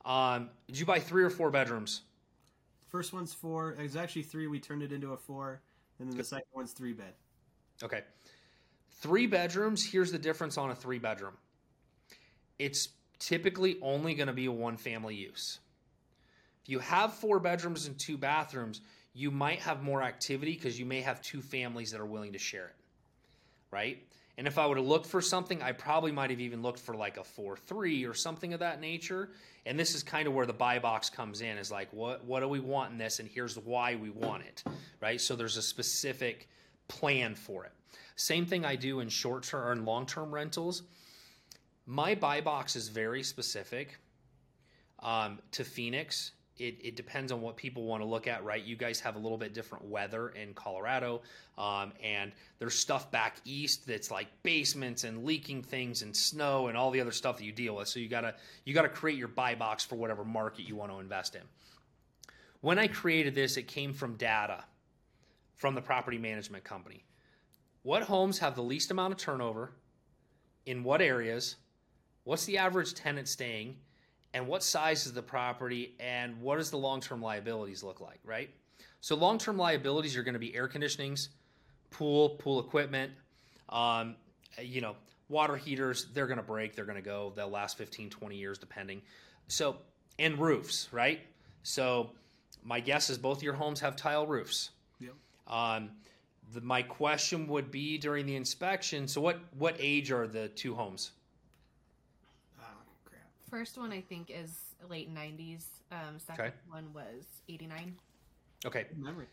um, did you buy three or four bedrooms First one's four. It was actually three. We turned it into a four, and then the second one's three bed. Okay. Three bedrooms, here's the difference on a three bedroom. It's typically only going to be a one family use. If you have four bedrooms and two bathrooms, you might have more activity because you may have two families that are willing to share it. Right? And if I would have looked for something, I probably might have even looked for like a 4 3 or something of that nature. And this is kind of where the buy box comes in is like, what, what do we want in this? And here's why we want it. Right? So there's a specific plan for it. Same thing I do in short term and long term rentals. My buy box is very specific um, to Phoenix it, it depends on what people want to look at, right? You guys have a little bit different weather in Colorado, um, and there's stuff back east that's like basements and leaking things and snow and all the other stuff that you deal with. So you gotta you gotta create your buy box for whatever market you want to invest in. When I created this, it came from data from the property management company. What homes have the least amount of turnover? In what areas? What's the average tenant staying? And what size is the property and what does the long-term liabilities look like right? So long-term liabilities are going to be air conditionings pool pool equipment um, you know water heaters they're going to break they're going to go they'll last 15 20 years depending. So and roofs right? So my guess is both your homes have tile roofs. Yep. um, the, my question would be during the inspection so what what age are the two homes First one I think is late '90s. Um, second Okay. one was '89. okay Memory.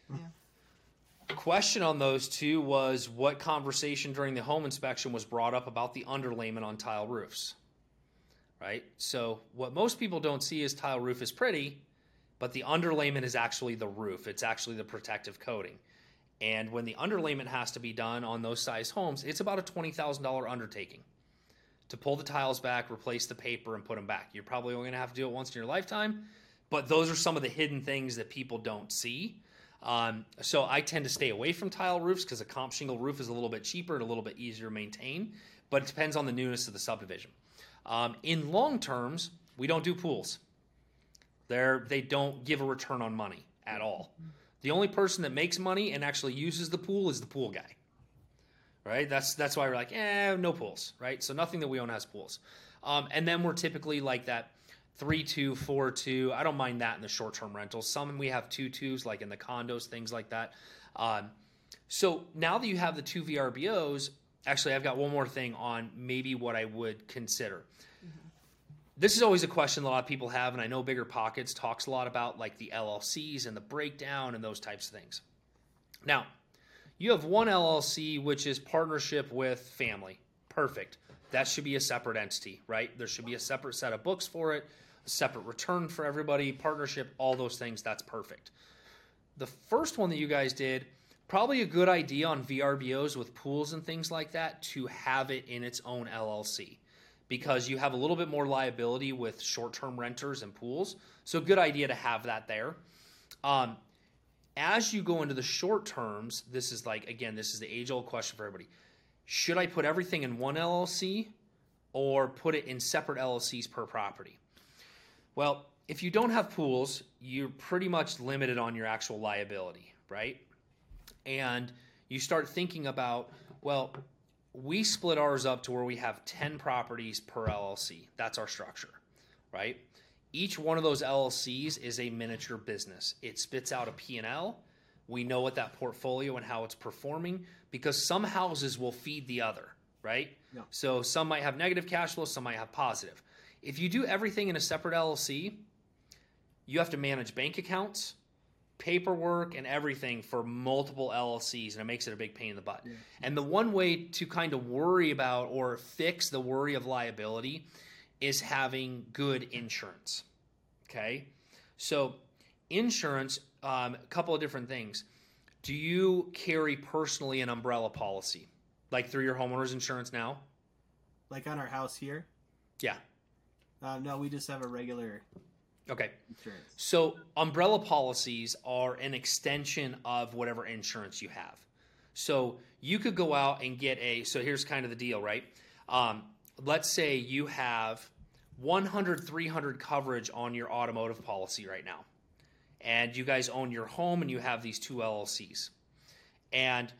question on those two was what conversation during the home inspection was brought up about the underlayment on tile roofs right so what most people don't see is tile roof is pretty but the underlayment is actually the roof it's actually the protective coating and when the underlayment has to be done on those size homes it's about a $20000 undertaking to pull the tiles back replace the paper and put them back you're probably only going to have to do it once in your lifetime but those are some of the hidden things that people don't see um, so I tend to stay away from tile roofs because a comp shingle roof is a little bit cheaper and a little bit easier to maintain, but it depends on the newness of the subdivision. Um, in long terms, we don't do pools. They're, they don't give a return on money at all. The only person that makes money and actually uses the pool is the pool guy. Right? That's that's why we're like, eh, no pools. Right? So nothing that we own has pools. Um, and then we're typically like that three two four two i don't mind that in the short term rentals some we have two twos like in the condos things like that um, so now that you have the two VRBOs actually i've got one more thing on maybe what i would consider this is always a question a lot of people have and i know BiggerPockets talks a lot about like the llcs and the breakdown and those types of things now you have one llc which is partnership with family. Perfect. That should be a separate entity right? There should be a separate set of books for it a separate return for everybody partnership all those things. That's perfect. The first one that you guys did probably a good idea on VRBOs with pools and things like that to have it in its own llc because you have a little bit more liability with short-term renters and pools. So good idea to have that there. Um, as you go into the short terms this is like again this is the age old question for everybody should I put everything in one LLC or put it in separate LLCs per property? Well, if you don't have pools, you're pretty much limited on your actual liability, right? And you start thinking about, well, we split ours up to where we have 10 properties per LLC. That's our structure, right? Each one of those LLCs is a miniature business. It spits out a P&L. We know what that portfolio and how it's performing because some houses will feed the other, right? Yeah. So some might have negative cash flow, some might have positive. If you do everything in a separate LLC, you have to manage bank accounts, paperwork, and everything for multiple LLCs, and it makes it a big pain in the butt. And the one way to kind of worry about or fix the worry of liability is having good insurance. Okay? So, insurance, um, a couple of different things. Do you carry personally an umbrella policy, like through your homeowner's insurance now? Like on our house here. Yeah. Uh, no, we just have a regular Okay. insurance. So, umbrella policies are an extension of whatever insurance you have. So, you could go out and get a. So, here's kind of the deal, right? Um, let's say you have 100, 300 coverage on your automotive policy right now. and you guys own your home and you have these two LLCs. And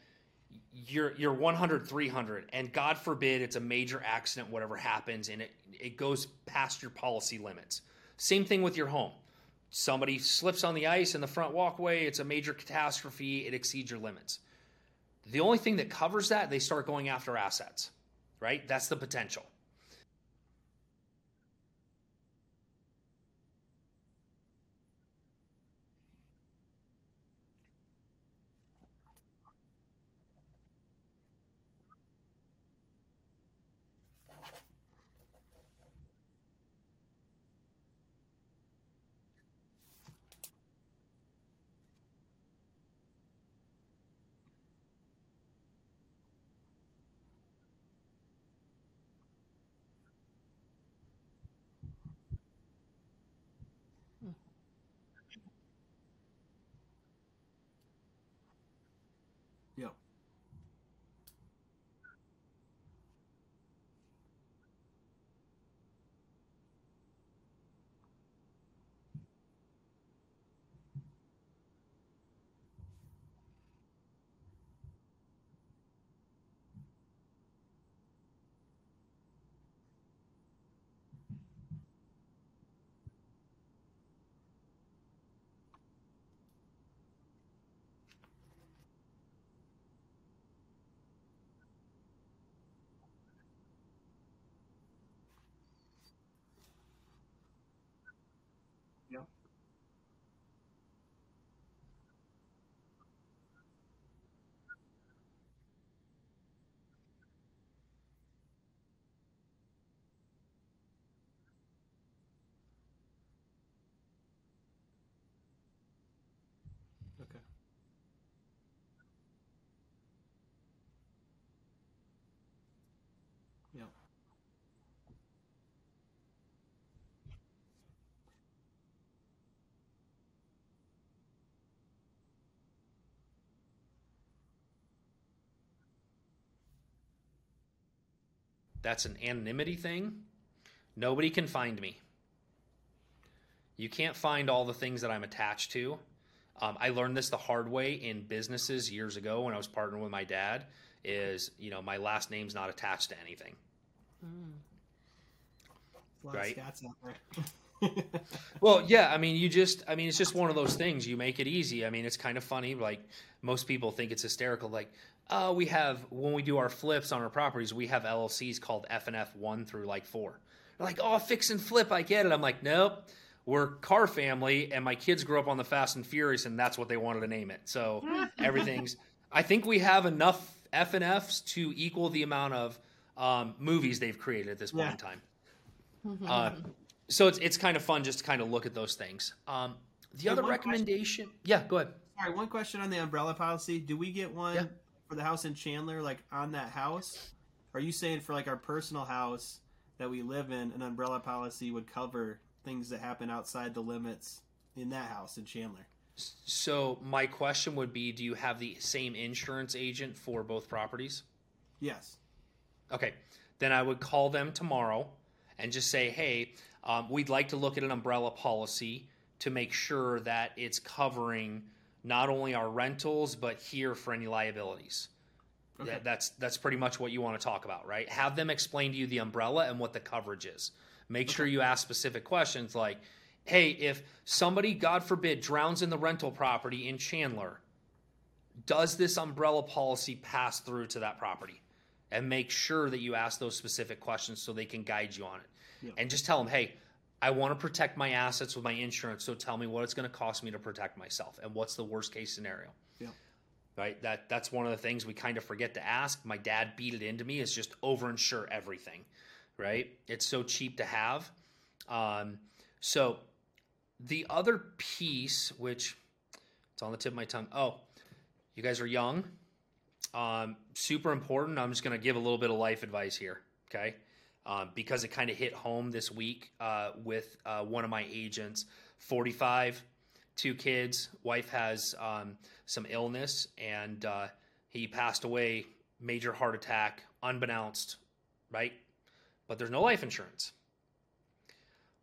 you're you're 100 300 and god forbid it's a major accident whatever happens and it it goes past your policy limits. Same thing with your home. Somebody slips on the ice in the front walkway it's a major catastrophe it exceeds your limits. The only thing that covers that they start going after assets right? That's the potential Yep. Okay. Yep. That's an anonymity thing. Nobody can find me. You can't find all the things that I'm attached to. Um, I learned this the hard way in businesses years ago when I was partnering with my dad. Is you know my last name's not attached to anything. Lot Right. *laughs* of stats out there. Well, yeah, I mean, you just, I mean, it's just one of those things. You make it easy. I mean, it's kind of funny. Like most people think it's hysterical. Like, oh, we have when we do our flips on our properties, we have LLCs called F and F one through like four. They're like, oh, fix and flip, I get it. I'm like, nope. We're car family, and my kids grew up on the Fast and Furious, and that's what they wanted to name it. So *laughs* everything's. I think we have enough F and Fs to equal the amount of um, movies they've created at this point Yeah. in time. Uh, so it's it's kind of fun just to kind of look at those things. Um, the other one question. recommendation, yeah, go ahead. Sorry, one question on the umbrella policy. Do we get one Yeah. for the house in Chandler, like on that house? Are you saying for like our personal house that we live in, an umbrella policy would cover things that happen outside the limits in that house in Chandler? So my question would be, do you have the same insurance agent for both properties? Yes. Okay, then I would call them tomorrow and just say, hey, um, we'd like to look at an umbrella policy to make sure that it's covering not only our rentals but here for any liabilities. Okay. That, that's that's pretty much what you want to talk about, right? Have them explain to you the umbrella and what the coverage is. Make sure you ask specific questions like, "Hey, if somebody, God forbid, drowns in the rental property in Chandler, does this umbrella policy pass through to that property?" And make sure that you ask those specific questions so they can guide you on it. Yeah. And just tell them, "Hey, I want to protect my assets with my insurance, so tell me what it's going to cost me to protect myself and what's the worst case scenario." Yeah. right? That that's one of the things we kind of forget to ask. My dad beat it into me is just overinsure everything, right? It's so cheap to have. Um, so the other piece, which it's on the tip of my tongue. Oh, you guys are young. Um, super important. I'm just going to give a little bit of life advice here, okay? Um, because it kind of hit home this week uh, with uh, one of my agents, 45, two kids. Wife has um, some illness, and uh, he passed away, major heart attack, unbeknownst, right? But there's no life insurance,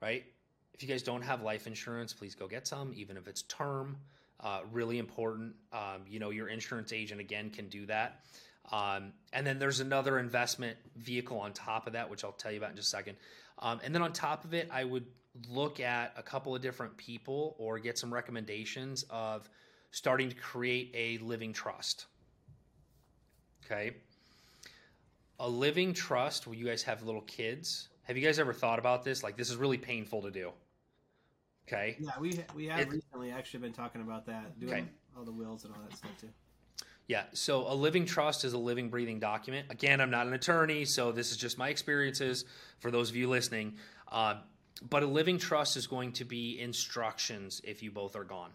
right? If you guys don't have life insurance, please go get some, even if it's term. Uh, really important. Um, you know, your insurance agent again can do that. Um, and then there's another investment vehicle on top of that, which I'll tell you about in just a second. Um, and then on top of it, I would look at a couple of different people or get some recommendations of starting to create a living trust. Okay. A living trust where you guys have little kids. Have you guys ever thought about this? Like, this is really painful to do. Okay. Yeah, we we have It- recently actually been talking about that, doing Okay. all the wills and all that stuff too. Yeah. So a living trust is a living, breathing document. Again, I'm not an attorney, so this is just my experiences for those of you listening. Uh, but a living trust is going to be instructions if you both are gone.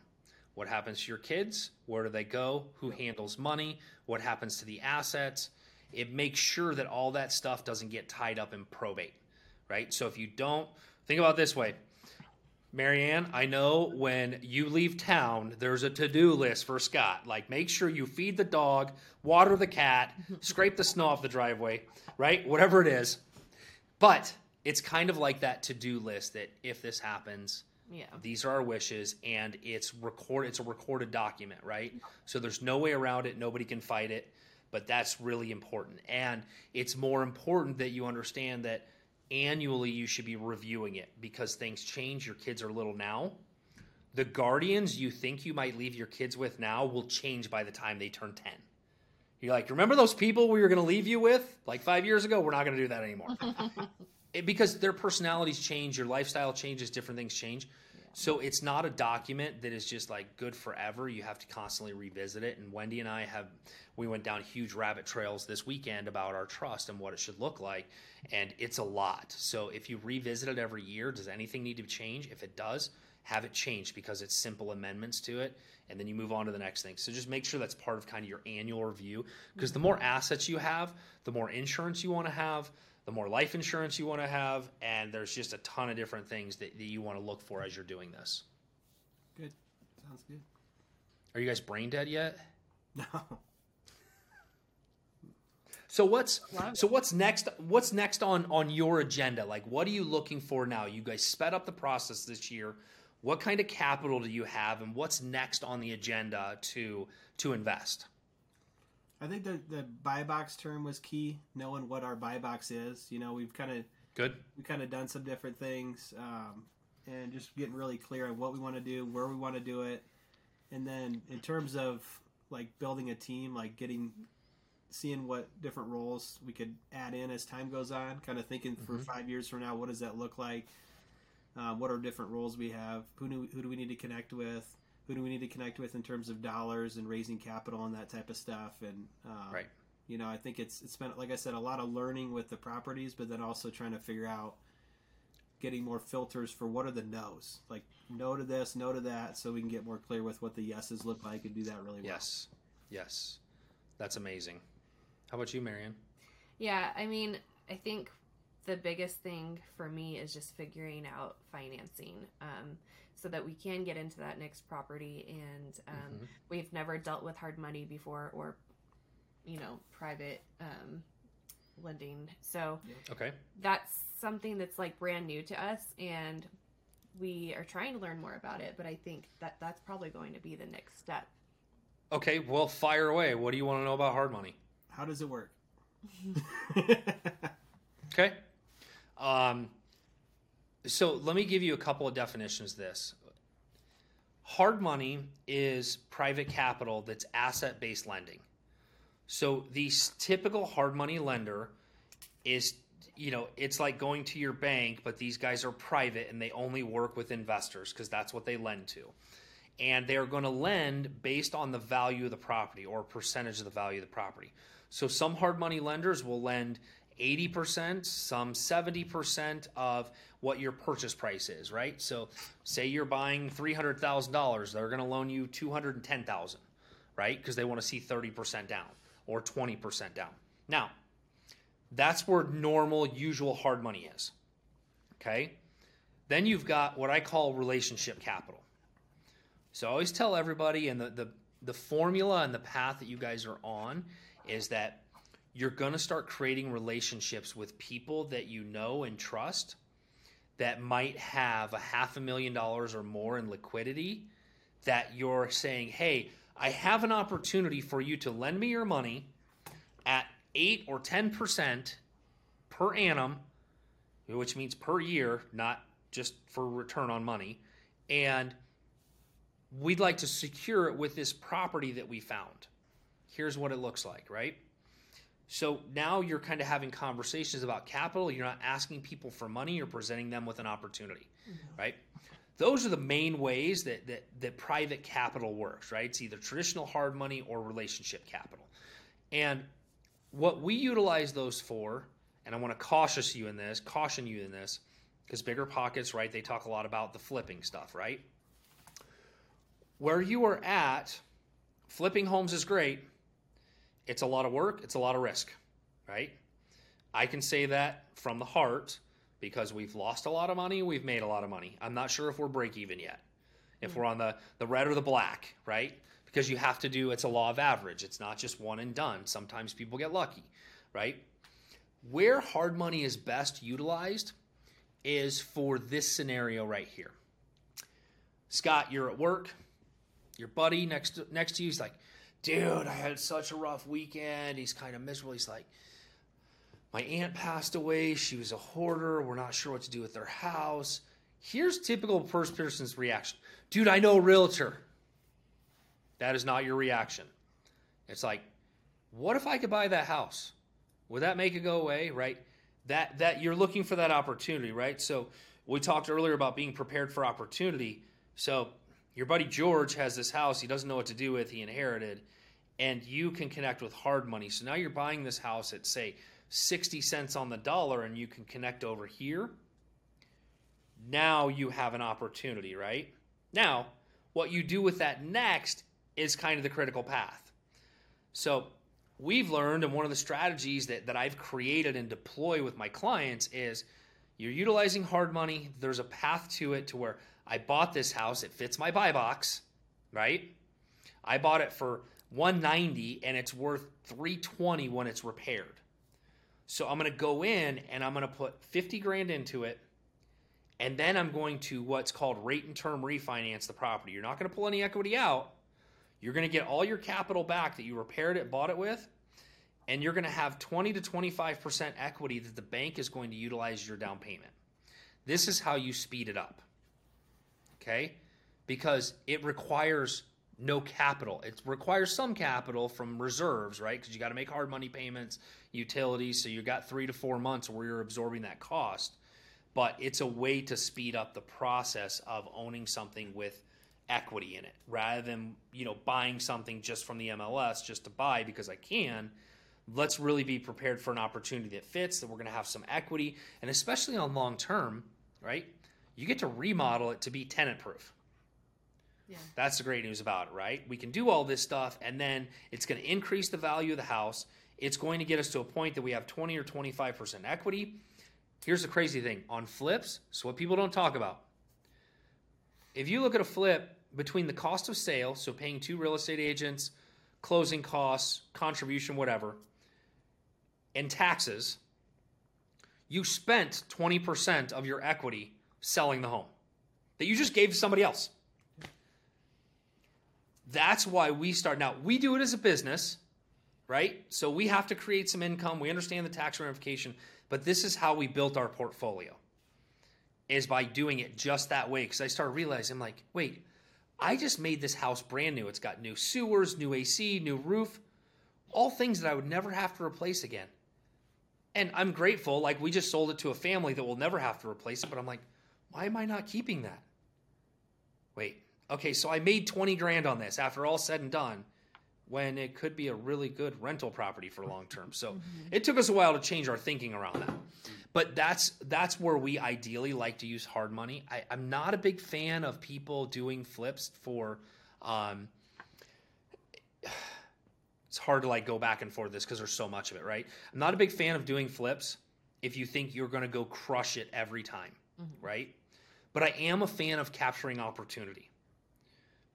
What happens to your kids? Where do they go? Who handles money? What happens to the assets? It makes sure that all that stuff doesn't get tied up in probate, right? So if you don't, think about this way. Mary Ann, I know when you leave town, there's a to do list for Scott. Like, make sure you feed the dog, water the cat, *laughs* scrape the snow off the driveway, right? Whatever it is. But it's kind of like that to do list that if this happens, Yeah. these are our wishes, and it's record. It's a recorded document, right? So there's no way around it. Nobody can fight it. But that's really important, and it's more important that you understand that annually you should be reviewing it because things change. Your kids are little now. The guardians you think you might leave your kids with now will change by the time they turn 10. You're like, remember those people we were going to leave you with like five years ago? We're not going to do that anymore. *laughs* It- because their personalities change, your lifestyle changes, different things change. So it's not a document that is just like good forever. You have to constantly revisit it. And Wendy and I have, we went down huge rabbit trails this weekend about our trust and what it should look like. And it's a lot. So if you revisit it every year, does anything need to change? If it does, have it changed because it's simple amendments to it. And then you move on to the next thing. So just make sure that's part of kind of your annual review. Because the more assets you have, the more insurance you want to have, the more life insurance you want to have, and there's just a ton of different things that, that you want to look for as you're doing this. Good, sounds good. Are you guys brain dead yet? *laughs* No, So what's so what's next? What's next on on your agenda? Like, what are you looking for now? You guys sped up the process this year. What kind of capital do you have, and what's next on the agenda to to invest? I think the the buy box term was key. Knowing what our buy box is, you know, we've kind of Good. we kind of done some different things, um, and just getting really clear on what we want to do, where we want to do it, and then in terms of like building a team, like getting seeing what different roles we could add in as time goes on. Kind of thinking for Mhm. five years from now, what does that look like? Uh, what are different roles we have? Who do who do we need to connect with? Who do we need to connect with in terms of dollars and raising capital and that type of stuff? And um, Right. you know, I think it's it's been like I said, a lot of learning with the properties, but then also trying to figure out getting more filters for what are the no's, like no to this, no to that, so we can get more clear with what the yeses look like and do that really well. Yes. Yes. That's amazing. How about you, Mary Ann? Yeah, I mean, I think the biggest thing for me is just figuring out financing um, so that we can get into that next property. And um, Mhm. we've never dealt with hard money before or, you know, private um, lending. So Okay. that's something that's like brand new to us. And we are trying to learn more about it. But I think that that's probably going to be the next step. Okay. Well, fire away. What do you want to know about hard money? How does it work? *laughs* Okay. Um, so let me give you a couple of definitions of this. Hard money is private capital that's asset based lending. So the typical hard money lender is, you know, it's like going to your bank, but these guys are private and they only work with investors because that's what they lend to. And they're going to lend based on the value of the property or percentage of the value of the property. So some hard money lenders will lend 80%, some 70% of what your purchase price is, right? So say you're buying $300,000, they're going to loan you 210,000, right? Because they want to see 30% down or 20% down. Now, that's where normal usual hard money is. Okay? Then you've got what I call relationship capital. So I always tell everybody, and the, the, the formula and the path that you guys are on is that you're going to start creating relationships with people that you know and trust that might have a half a million dollars or more in liquidity that you're saying, hey, I have an opportunity for you to lend me your money at 8 or 10% per annum, which means per year, not just for return on money. And we'd like to secure it with this property that we found. Here's what it looks like, right? So now you're kind of having conversations about capital. You're not asking people for money, you're presenting them with an opportunity, mm-hmm. right? Those are the main ways that, that, that private capital works, right? It's either traditional hard money or relationship capital. And what we utilize those for, and I want to caution you in this, caution you in this, because BiggerPockets, right? They talk a lot about the flipping stuff, right? Where you are at, flipping homes is great it's a lot of work, it's a lot of risk, right? I can say that from the heart because we've lost a lot of money, we've made a lot of money. I'm not sure if we're break even yet. If we're on the, the red or the black, right? Because you have to do it's a law of average. It's not just one and done. Sometimes people get lucky, right? Where hard money is best utilized is for this scenario right here. Scott, you're at work. Your buddy next to, next to you is like, dude, I had such a rough weekend. He's kind of miserable. He's like, my aunt passed away. She was a hoarder. We're not sure what to do with their house. Here's typical first person's reaction Dude, I know a realtor. That is not your reaction. It's like, what if I could buy that house? Would that make it go away? Right? That that you're looking for that opportunity, right? So we talked earlier about being prepared for opportunity. So your buddy George has this house he doesn't know what to do with, he inherited and you can connect with hard money. So now you're buying this house at, say, 60 cents on the dollar, and you can connect over here. Now you have an opportunity, right? Now, what you do with that next is kind of the critical path. So, we've learned, and one of the strategies that, that I've created and deploy with my clients is you're utilizing hard money. There's a path to it to where I bought this house, it fits my buy box, right? I bought it for 190 and it's worth 320 when it's repaired. So I'm going to go in and I'm going to put 50 grand into it. And then I'm going to what's called rate and term refinance the property. You're not going to pull any equity out. You're going to get all your capital back that you repaired it, bought it with, and you're going to have 20 to 25% equity that the bank is going to utilize your down payment. This is how you speed it up. Okay? Because it requires no capital. It requires some capital from reserves, right? Because you got to make hard money payments, utilities. So you got three to four months where you're absorbing that cost. But it's a way to speed up the process of owning something with equity in it rather than you know buying something just from the MLS just to buy because I can. Let's really be prepared for an opportunity that fits that we're going to have some equity and especially on long term, right? You get to remodel it to be tenant proof That's the great news about it, right? We can do all this stuff, and then it's going to increase the value of the house. It's going to get us to a point that we have 20 or 25% equity. Here's the crazy thing on flips, so what people don't talk about. If you look at a flip between the cost of sale, so paying two real estate agents, closing costs, contribution, whatever, and taxes, you spent 20% of your equity selling the home that you just gave to somebody else. That's why we start. Now, we do it as a business, right? So we have to create some income. We understand the tax ramification, but this is how we built our portfolio is by doing it just that way. Because I started realizing, I'm like, wait, I just made this house brand new. It's got new sewers, new AC, new roof, all things that I would never have to replace again. And I'm grateful. Like, we just sold it to a family that will never have to replace it. But I'm like, why am I not keeping that? Wait, okay, so I made 20 grand on this after all said and done when it could be a really good rental property for long term. So mm-hmm. it took us a while to change our thinking around that. But that's that's where we ideally like to use hard money. I, am not a big fan of people doing flips for um, it's hard to like go back and forth this because there's so much of it, right? I'm not a big fan of doing flips if you think you're gonna go crush it every time, mm-hmm. right? But I am a fan of capturing opportunity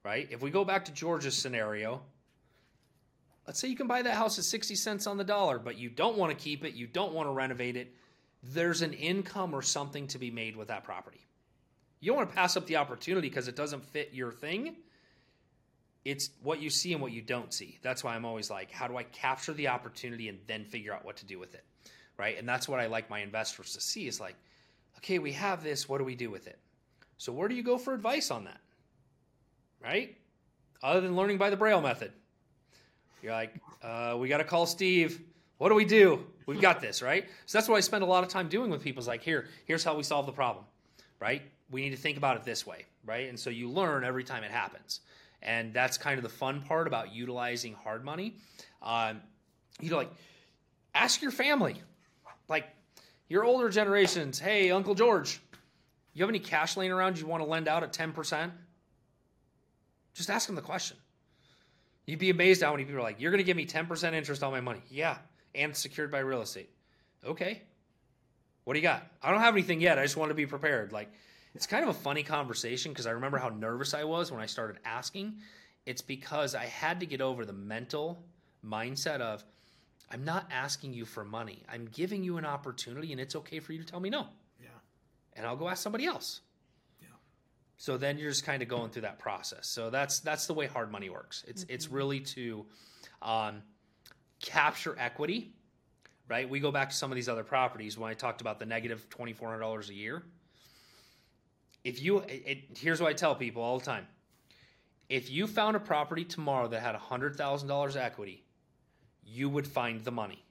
right? If we go back to George's scenario, let's say you can buy that house at 60 cents on the dollar, but you don't want to keep it, you don't want to renovate it. there's an income or something to be made with that property. You don't want to pass up the opportunity because it doesn't fit your thing. It's what you see and what you don't see. That's why I'm always like, how do I capture the opportunity and then figure out what to do with it? Right. And that's what I like my investors to see is like, okay, we have this. What do we do with it? So, where do you go for advice on that? Right? Other than learning by the Braille method. You're like, uh, we got to call Steve. What do we do? We've got this, right? So that's what I spend a lot of time doing with people. Is like, here, here's how we solve the problem, right? We need to think about it this way, right? And so you learn every time it happens, and that's kind of the fun part about utilizing hard money. Um, you know, like, ask your family, like your older generations. Hey, Uncle George, you have any cash laying around you want to lend out at ten percent? Just ask them the question. You'd be amazed how many people are like, "You're going to give me ten percent interest on my money." Yeah, and secured by real estate. Okay. What do you got? I don't have anything yet. I just want to be prepared. Like, it's kind of a funny conversation because I remember how nervous I was when I started asking. It's because I had to get over the mental mindset of, I'm not asking you for money. I'm giving you an opportunity, and it's okay for you to tell me no. Yeah. And I'll go ask somebody else. So then you're just kind of going through that process. So that's that's the way hard money works. It's it's really to um, capture equity, right? We go back to some of these other properties when I talked about the negative twenty four hundred dollars a year. If you, it, here's what I tell people all the time: if you found a property tomorrow that had hundred thousand dollars equity, you would find the money.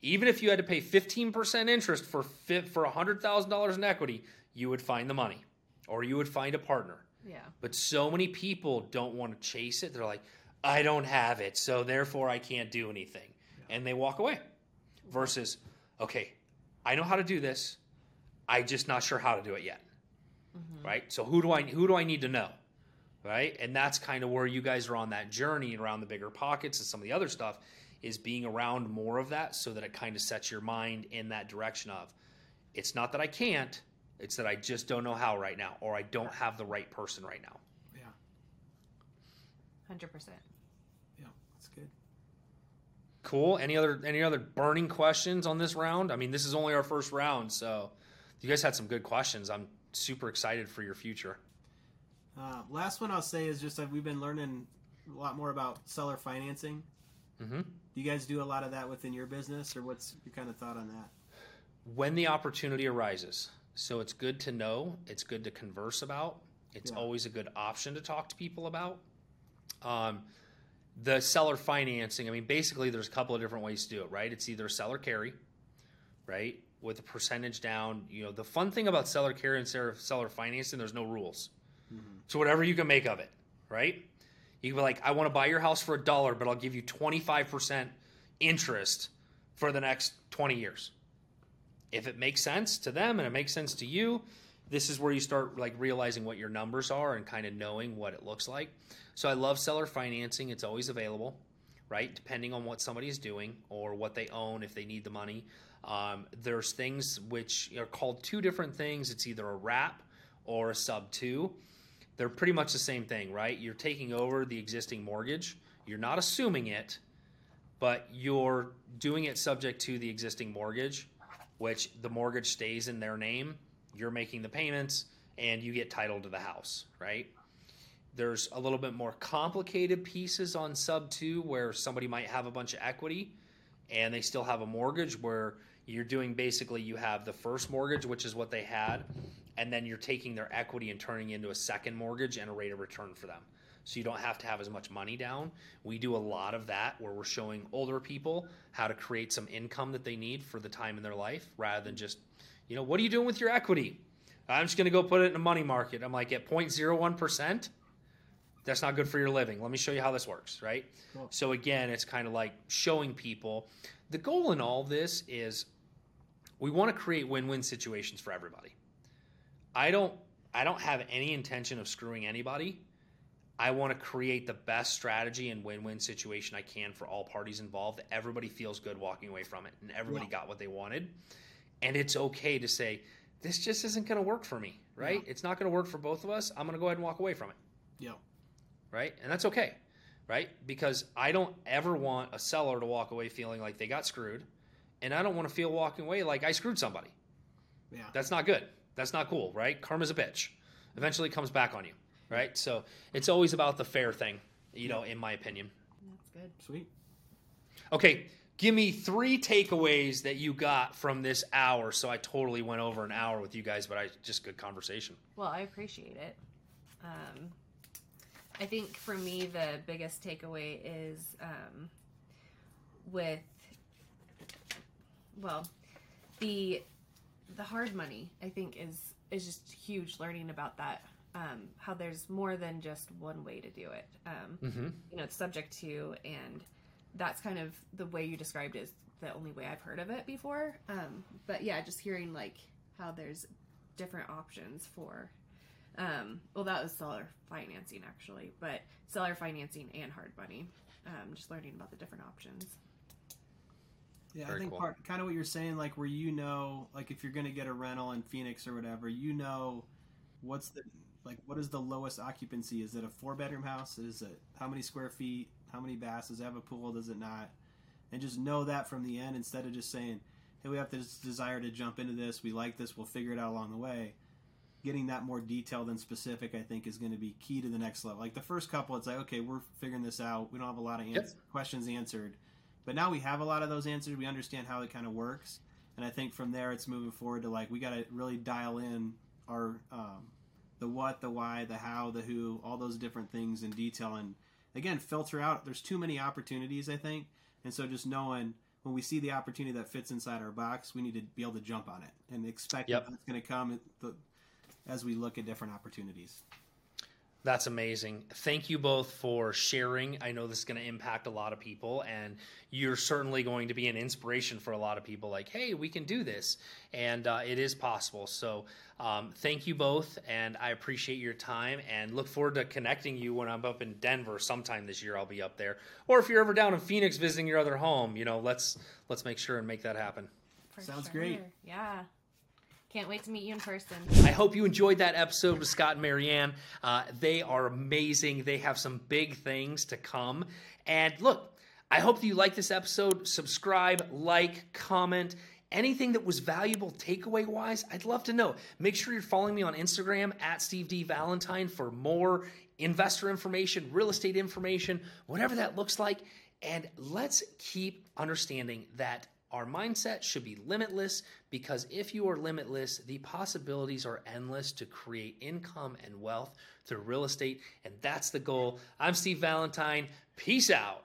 Even if you had to pay fifteen percent interest for for hundred thousand dollars in equity, you would find the money, or you would find a partner. Yeah. But so many people don't want to chase it. They're like, I don't have it, so therefore I can't do anything. And they walk away. Versus, okay, I know how to do this. I'm just not sure how to do it yet. Mm-hmm. Right? So who do I who do I need to know? Right? And that's kind of where you guys are on that journey and around the BiggerPockets and some of the other stuff is being around more of that so that it kind of sets your mind in that direction of it's not that I can't, it's that I just don't know how right now or I don't have the right person right now. Yeah. Hundred percent. Yeah. That's good. Cool. Any other any other burning questions on this round? I mean, this is only our first round, so you guys had some good questions. I'm super excited for your future. Uh, last one I'll say is just that we've been learning a lot more about seller financing. Mhm. Do you guys do a lot of that within your business, or what's your kind of thought on that? When the opportunity arises, so it's good to know. It's good to converse about. It's Yeah. always a good option to talk to people about. Um, the seller financing. I mean, basically, there's a couple of different ways to do it. Right? It's either seller carry, right, with a percentage down. You know, the fun thing about seller carry and seller seller financing, there's no rules. So whatever you can make of it, right? You can be like, I want to buy your house for a dollar, but I'll give you 25% interest for the next 20 years. If it makes sense to them and it makes sense to you, this is where you start like realizing what your numbers are and kind of knowing what it looks like. So I love seller financing. It's always available, right? Depending on what somebody is doing or what they own, if they need the money. Um, there's things which are called two different things. It's either a wrap or a sub two they're pretty much the same thing, right? You're taking over the existing mortgage. You're not assuming it, but you're doing it subject to the existing mortgage, which the mortgage stays in their name. You're making the payments and you get title to the house, right? There's a little bit more complicated pieces on sub 2 where somebody might have a bunch of equity and they still have a mortgage where you're doing basically you have the first mortgage, which is what they had, and then you're taking their equity and turning into a second mortgage and a rate of return for them. So you don't have to have as much money down. We do a lot of that where we're showing older people how to create some income that they need for the time in their life rather than just, you know, what are you doing with your equity? I'm just going to go put it in a money market. I'm like at 0.01%. That's not good for your living. Let me show you how this works, right? Cool. So again, it's kind of like showing people the goal in all this is we want to create win-win situations for everybody. I don't I don't have any intention of screwing anybody. I want to create the best strategy and win-win situation I can for all parties involved. That everybody feels good walking away from it, and everybody Yeah. got what they wanted. And it's okay to say this just isn't going to work for me, right? It's not going to work for both of us. I'm going to go ahead and walk away from it Yeah. right? And that's okay, right? Because I don't ever want a seller to walk away feeling like they got screwed and I don't want to feel walking away like I screwed somebody. Yeah. That's not good. That's not cool, right? Karma's a bitch. Eventually it comes back on you, right? So it's always about the fair thing, you know, in my opinion. That's good. Sweet. Okay, give me three takeaways that you got from this hour. So I totally went over an hour with you guys, but I just good conversation. Well, I appreciate it. Um, I think for me, the biggest takeaway is um, with, well, the the hard money. I think is is just huge. Learning about that, um, how there's more than just one way to do it. Um, Mm-hmm. you know, it's subject to, and that's kind of the way you described it is the only way I've heard of it before. Um, but yeah, just hearing like how there's different options for, um, well, that was seller financing actually, but seller financing and hard money. Um, just learning about the different options. Yeah, Very I think cool. part kind of what you're saying, like where you know, like if you're going to get a rental in Phoenix or whatever, you know, what's the like what is the lowest occupancy? Is it a four bedroom house? Is it how many square feet? How many baths? Does it have a pool? Does it not? And just know that from the end instead of just saying, "Hey, we have this desire to jump into this. We like this. We'll figure it out along the way." Getting that more detailed and specific, I think, is going to be key to the next level. Like the first couple, it's like, okay, we're figuring this out. We don't have a lot of Yep. ans- questions answered. But now we have a lot of those answers. We understand how it kind of works, and I think from there it's moving forward to like we got to really dial in our um, the what, the why, the how, the who, all those different things in detail, and again filter out. There's too many opportunities, I think, and so just knowing when we see the opportunity that fits inside our box, we need to be able to jump on it and expect Yep. that it's going to come the, as we look at different opportunities. That's amazing. Thank you both for sharing. I know this is going to impact a lot of people, and you're certainly going to be an inspiration for a lot of people. Like, hey, we can do this, and uh, it is possible. So, um, thank you both, and I appreciate your time, and look forward to connecting you when I'm up in Denver sometime this year. I'll be up there, or if you're ever down in Phoenix visiting your other home, you know, let's let's make sure and make that happen. For Sounds great. Yeah. Can't wait to meet you in person. I hope you enjoyed that episode with Scott and Mary Ann. Uh, they are amazing. They have some big things to come. And look, I hope that you like this episode. Subscribe, like, comment. Anything that was valuable takeaway wise, I'd love to know. Make sure you're following me on Instagram at Steve D. Valentine for more investor information, real estate information, whatever that looks like. And let's keep understanding that our mindset should be limitless because if you are limitless, the possibilities are endless to create income and wealth through real estate. And that's the goal. I'm Steve Valentine. Peace out.